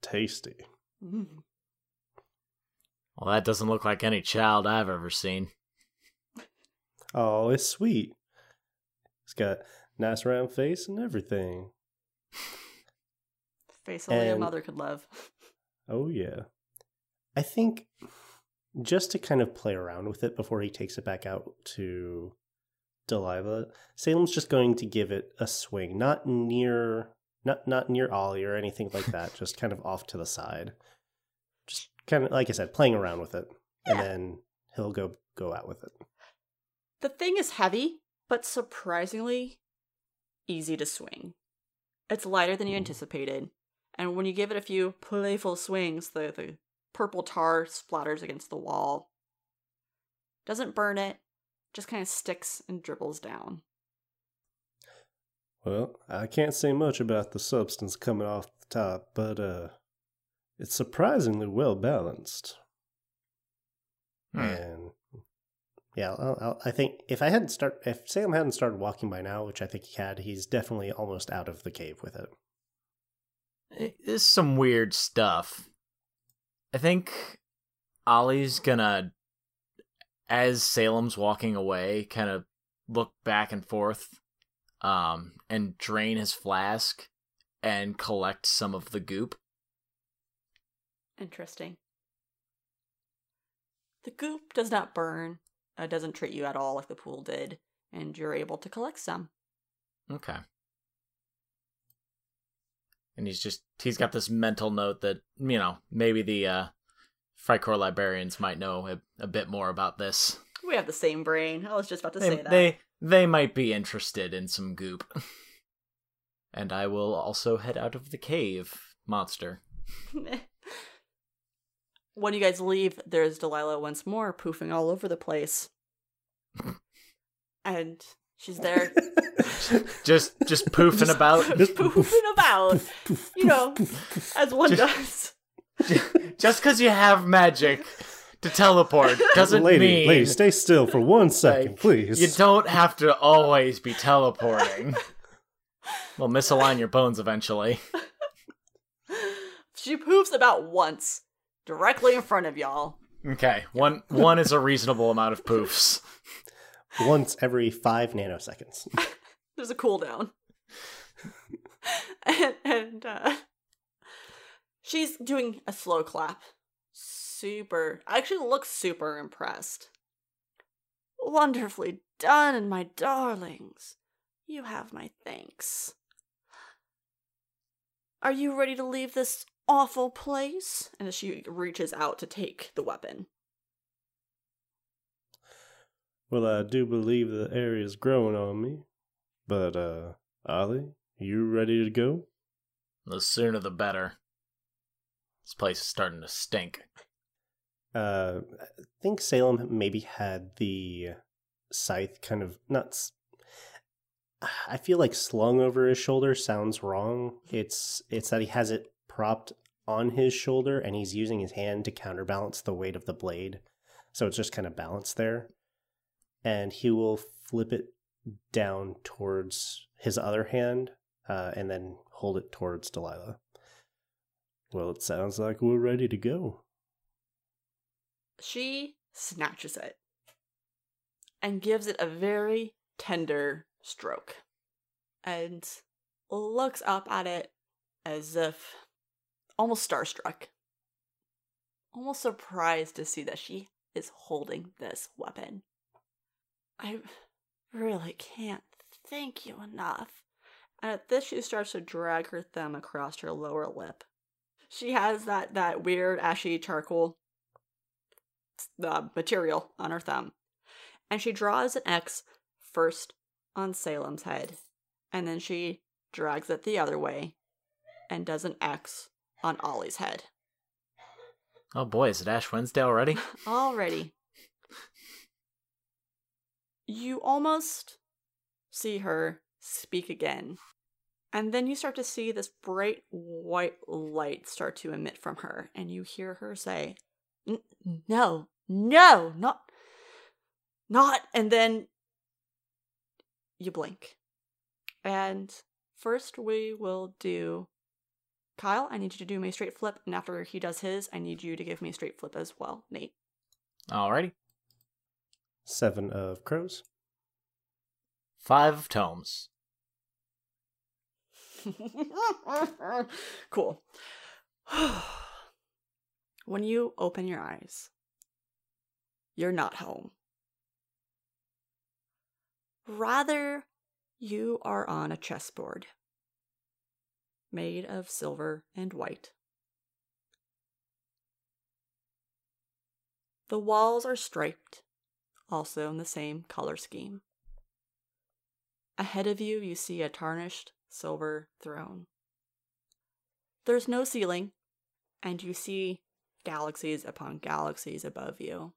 Tasty. Mm. Well, that doesn't look like any child I've ever seen. Oh, it's sweet. It's got nice round face and everything. Face only and, a mother could love. Oh yeah. I think just to kind of play around with it before he takes it back out to Delilah, Salem's just going to give it a swing, not near not not near Ollie or anything like that, just kind of off to the side. Just kind of like I said, playing around with it. Yeah. And then he'll go go out with it. The thing is heavy, but surprisingly easy to swing. It's lighter than you mm. anticipated, and when you give it a few playful swings, the, the purple tar splatters against the wall. Doesn't burn it, just kind of sticks and dribbles down. Well, I can't say much about the substance coming off the top, but uh, it's surprisingly well balanced. Hmm. And yeah, I'll, I'll, i think if I hadn't start, if Salem hadn't started walking by now, which I think he had, he's definitely almost out of the cave with it. It's some weird stuff. I think Ollie's gonna as Salem's walking away, kind of look back and forth, um, and drain his flask and collect some of the goop. Interesting. The goop does not burn. It doesn't treat you at all like the pool did, and you're able to collect some. Okay. And he's just he's got this mental note that, you know, maybe the uh Freikorps librarians might know a, a bit more about this. We have the same brain. I was just about to They, say that. they they might be interested in some goop. and I will also head out of the cave, monster. when you guys leave, there's Delilah once more poofing all over the place. and she's there Just just poofing about. Just poofing about. You know, as one does. Just because you have magic to teleport doesn't lady, mean lady, stay still for one second, like, please. you don't have to always be teleporting. We'll misalign your bones eventually. She poofs about once, directly in front of y'all. Okay, one one is a reasonable amount of poofs. Once every five nanoseconds. There's a cooldown. and and uh, she's doing a slow clap. Super. I actually looks super impressed. Wonderfully done, my darlings. You have my thanks. Are you ready to leave this awful place? And she reaches out to take the weapon. Well, I do believe the area's growing on me. But, uh, Ollie, you ready to go? The sooner the better. This place is starting to stink. Uh, I think Salem maybe had the scythe kind of nuts. I feel like slung over his shoulder sounds wrong. It's it's that he has it propped on his shoulder and he's using his hand to counterbalance the weight of the blade. So it's just kind of balanced there. And he will flip it down towards his other hand uh, and then hold it towards Delilah. Well, it sounds like we're ready to go. She snatches it and gives it a very tender stroke and looks up at it as if almost starstruck, almost surprised to see that she is holding this weapon. I really can't thank you enough. And at this, she starts to drag her thumb across her lower lip. She has that, that weird ashy charcoal the uh, material on her thumb. And she draws an X first on Salem's head, and then she drags it the other way and does an X on Ollie's head. Oh boy, is it Ash Wednesday already? Already. You almost see her speak again. And then you start to see this bright white light start to emit from her, and you hear her say, No, no, not, not. And then you blink. And first, we will do Kyle. I need you to do me a straight flip, and after he does his, I need you to give me a straight flip as well, Nate. Alrighty. Seven of crows. Five of tomes. cool. when you open your eyes, you're not home. Rather, you are on a chessboard made of silver and white. The walls are striped, also in the same color scheme. Ahead of you, you see a tarnished silver throne. There's no ceiling, and you see galaxies upon galaxies above you.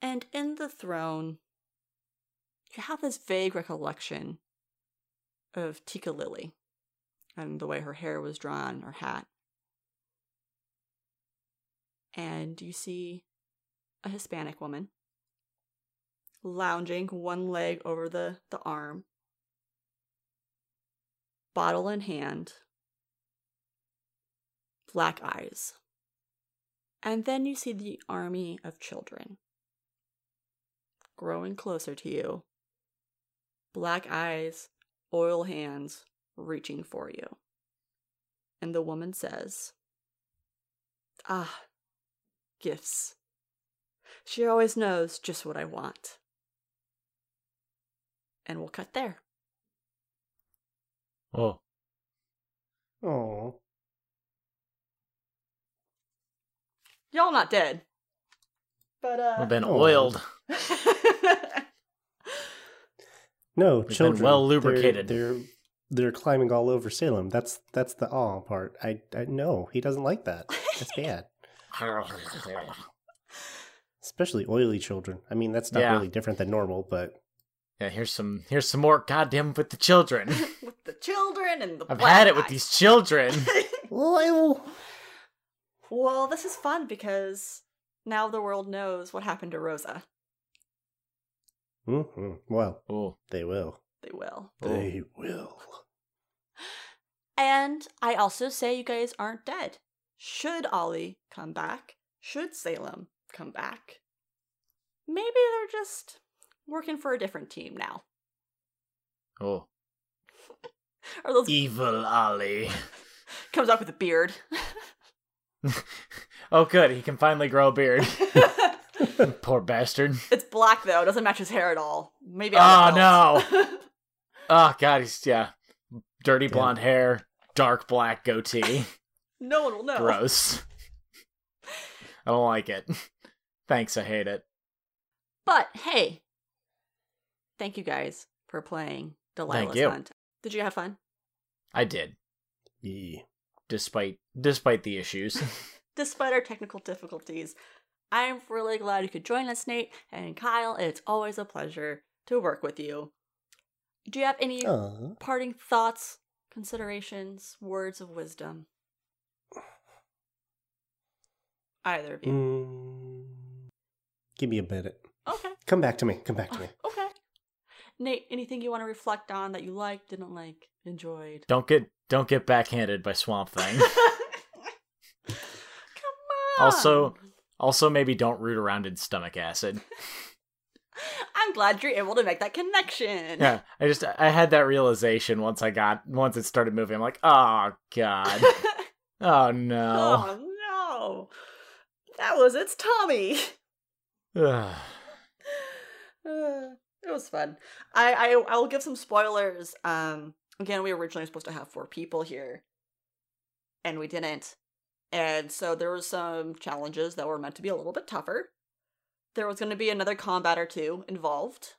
And in the throne, you have this vague recollection of Tika Lily and the way her hair was drawn, her hat. And you see a Hispanic woman lounging one leg over the, the arm, bottle in hand, black eyes. And then you see the army of children growing closer to you. Black eyes, oil hands reaching for you. And the woman says, Ah, gifts. She always knows just what I want. And we'll cut there. Oh, Oh, Y'all not dead. But, uh. we've been Oh. oiled. no, been children. well They're- lubricated. They're, they're climbing all over Salem. That's that's the awe part. I I no, he doesn't like that. That's bad. Especially oily children. I mean, that's not Yeah. really different than normal, but yeah, here's some here's some more goddamn with the children. with the children and the I've black had it with eyes. these children. well, this is fun because now the world knows what happened to Rosa. hmm Well, Oh, they will. They will. They will. And I also say you guys aren't dead. Should Ollie come back? Should Salem come back? Maybe they're just working for a different team now. oh, Or those evil Ollie. comes up with a beard. Oh, good, he can finally grow a beard. Poor bastard. it's black though, it doesn't match his hair at all. Maybe Oh, no. Oh god, he's yeah, dirty blonde hair, dark black goatee. no one will know. Gross. I don't like it. Thanks, I hate it. But hey, thank you guys for playing Delilah's you. Hunt. Did you have fun? I did, Yeah. despite despite the issues. Despite our technical difficulties, I'm really glad you could join us, Nate and Kyle. It's always a pleasure to work with you. Do you have any Uh, parting thoughts, considerations, words of wisdom? Either of you. mm, give me a minute. Okay. Come back to me. Come back to me. Okay. Nate, anything you want to reflect on that you liked, didn't like, enjoyed? don't get don't get backhanded by Swamp Thing. Come on. Also- also, maybe don't root around in stomach acid. I'm glad you're able to make that connection. Yeah, I just I had that realization once I got once it started moving. I'm like, oh god, oh no. Oh no. That was its Tommy. Uh, it was fun. I, I I will give some spoilers. Um again, we originally were supposed to have four people here. And we didn't. And so there was some challenges that were meant to be a little bit tougher. There was gonna be another combat or two involved.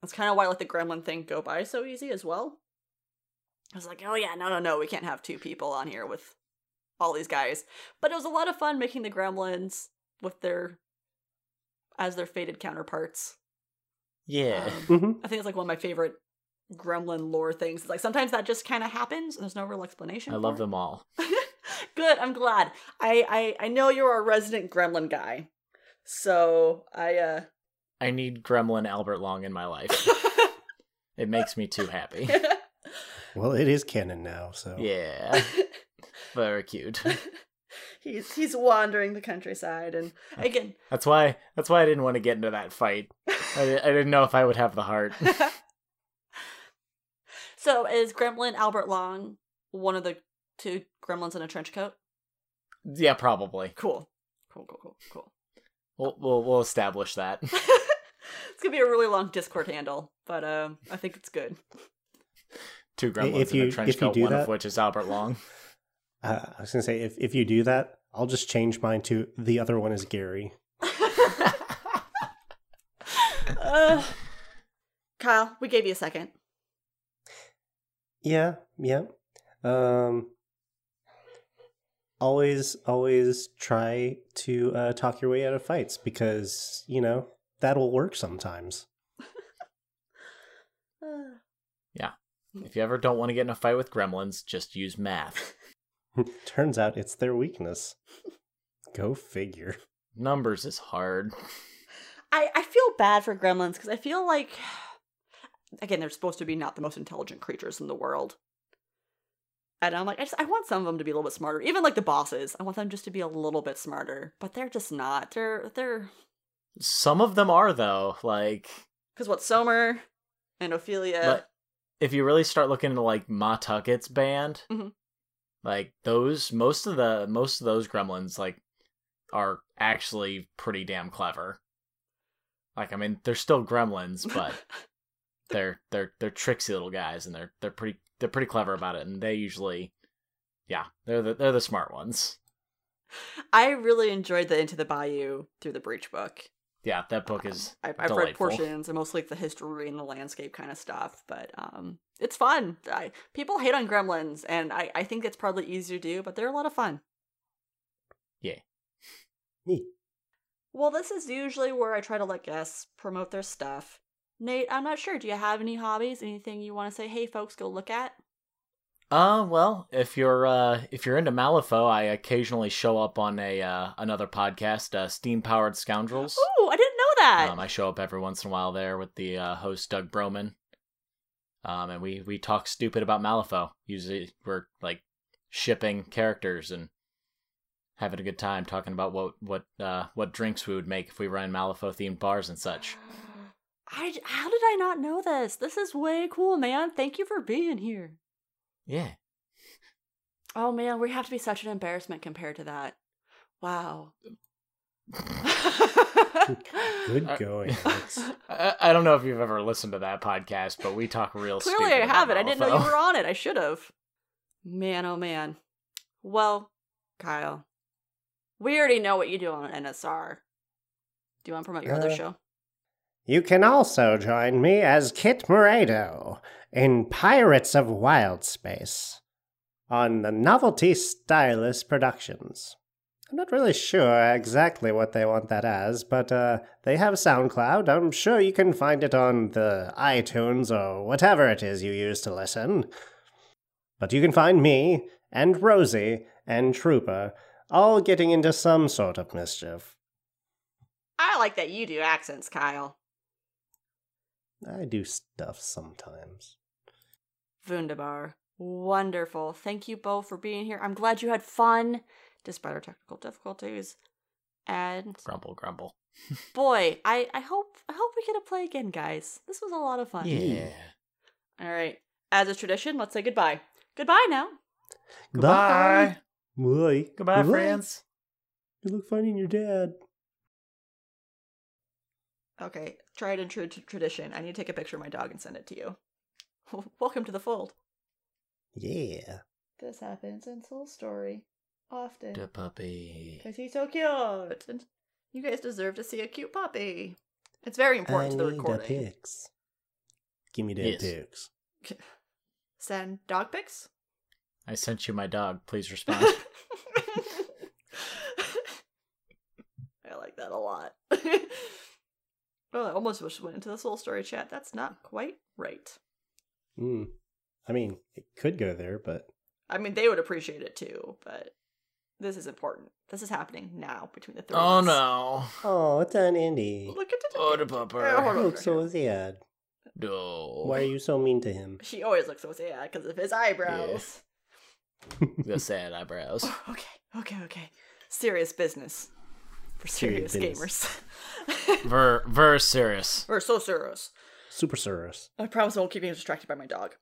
That's kind of why I let the gremlin thing go by so easy as well. I was like, oh yeah, no no no, we can't have two people on here with all these guys. But it was a lot of fun making the gremlins with their as their faded counterparts. Yeah. Um, hmm I think it's like one of my favorite gremlin lore things. It's like sometimes that just kind of happens and there's no real explanation. I love it. them all. Good, I'm glad. I, I I know you're a resident gremlin guy. So I uh I need Gremlin Albert Long in my life. It makes me too happy. Well, it is canon now, so Yeah, very cute. he's he's wandering the countryside and again That's why. That's why I didn't want to get into that fight. I, I didn't know if I would have the heart. So is Gremlin Albert Long one of the two gremlins in a trench coat? Yeah, probably. Cool. Cool, cool, cool, cool. We'll we'll, we'll establish that. it's gonna be a really long Discord handle, but um, I think it's good. Two gremlins If in you- a trench if you coat, do one of which is Albert Long. uh, I was gonna say if if you do that, I'll just change mine to the other one is Gary. Uh, Kyle, we gave you a second. Yeah, yeah. Um, always, always try to uh, talk your way out of fights because you know that'll work sometimes. Uh, If you ever don't want to get in a fight with gremlins, just use math. Turns out it's their weakness. Go figure. Numbers is hard. I I feel bad for gremlins because I feel like, again, they're supposed to be not the most intelligent creatures in the world. And I'm like, I just I want some of them to be a little bit smarter. Even like the bosses, I want them just to be a little bit smarter. But they're just not. They're they're Some of them are though, like because what Som'er and Ophelia. But if you really start looking into like Ma Tucket's band, Mhm. like those most of the most of those gremlins like are actually pretty damn clever. Like I mean, they're still gremlins, but they're they're they're tricksy little guys and they're they're pretty they're pretty clever about it and they usually yeah, they're the they're the smart ones. I really enjoyed the Into the Bayou through the Breach book. Yeah, that book is I, I've read portions, and mostly like the history and the landscape kind of stuff, but um, it's fun. I, people hate on Gremlins, and I, I think it's probably easy to do, but they're a lot of fun. Yeah. Neat. Well, this is usually where I try to let guests promote their stuff. Nate, I'm not sure. Do you have any hobbies? Anything you want to say? Hey, folks, go look at. Uh, well, if you're uh if you're into Malifaux, I occasionally show up on a uh, another podcast, uh, Steam Powered Scoundrels. Oh, I didn't know that. Um, I show up every once in a while there with the uh, host Doug Broman. Um, and we we talk stupid about Malifaux. Usually we're like shipping characters and having a good time talking about what what uh what drinks we would make if we ran Malifaux themed bars and such. I how did I not know this? This is way cool, man. Thank you for being here. Yeah. Oh man, we have to be such an embarrassment compared to that. Wow. Good going, I, I don't know if you've ever listened to that podcast, but we talk real Clearly, I haven't. I didn't know you were on it. I should have. Man, oh man. Well, Kyle, we already know what you do on NSR. Do you want to promote your other Uh, show? You can also join me as Kit Morado in Pirates of Wild Space on the Novelty Stylus Productions. I'm not really sure exactly what they want that as, but uh, they have SoundCloud. I'm sure you can find it on the iTunes or whatever it is you use to listen. But you can find me and Rosie and Trooper all getting into some sort of mischief. I like that you do accents, Kyle. I do stuff sometimes. Wunderbar. Wonderful. Thank you both for being here. I'm glad you had fun despite our technical difficulties. And Grumble, grumble. boy, I, I hope I hope we get to play again, guys. This was a lot of fun. Yeah. All right. As is tradition, let's say goodbye. Goodbye now. Goodbye. Bye. Goodbye, Bye. friends. You look funny in your dad. Okay, tried and true t- tradition. I need to take a picture of my dog and send it to you. Welcome to the fold. Yeah. This happens in Soul Story often. The puppy. Because he's so cute. And you guys deserve to see a cute puppy. It's very important I to the need recording. the pics. Give me the Yes. pics. Send dog pics? I sent you my dog. Please respond. I like that a lot. oh, I almost just went into the Soul Story chat. That's not quite right. Hmm. I mean, it could go there, but I mean, they would appreciate it too, but this is important. This is happening now between the three oh of us. no. oh, it's an indie. Look at it. Oh, the pupper. Yeah, hold on. Looks so sad. No. Why are you so mean to him? She always looks so sad because of his eyebrows. The sad eyebrows? Oh, okay, okay, okay. Serious business for serious, Serious gamers. Ver, ver serious. We're so serious. Super serious. I promise I won't keep being distracted by my dog.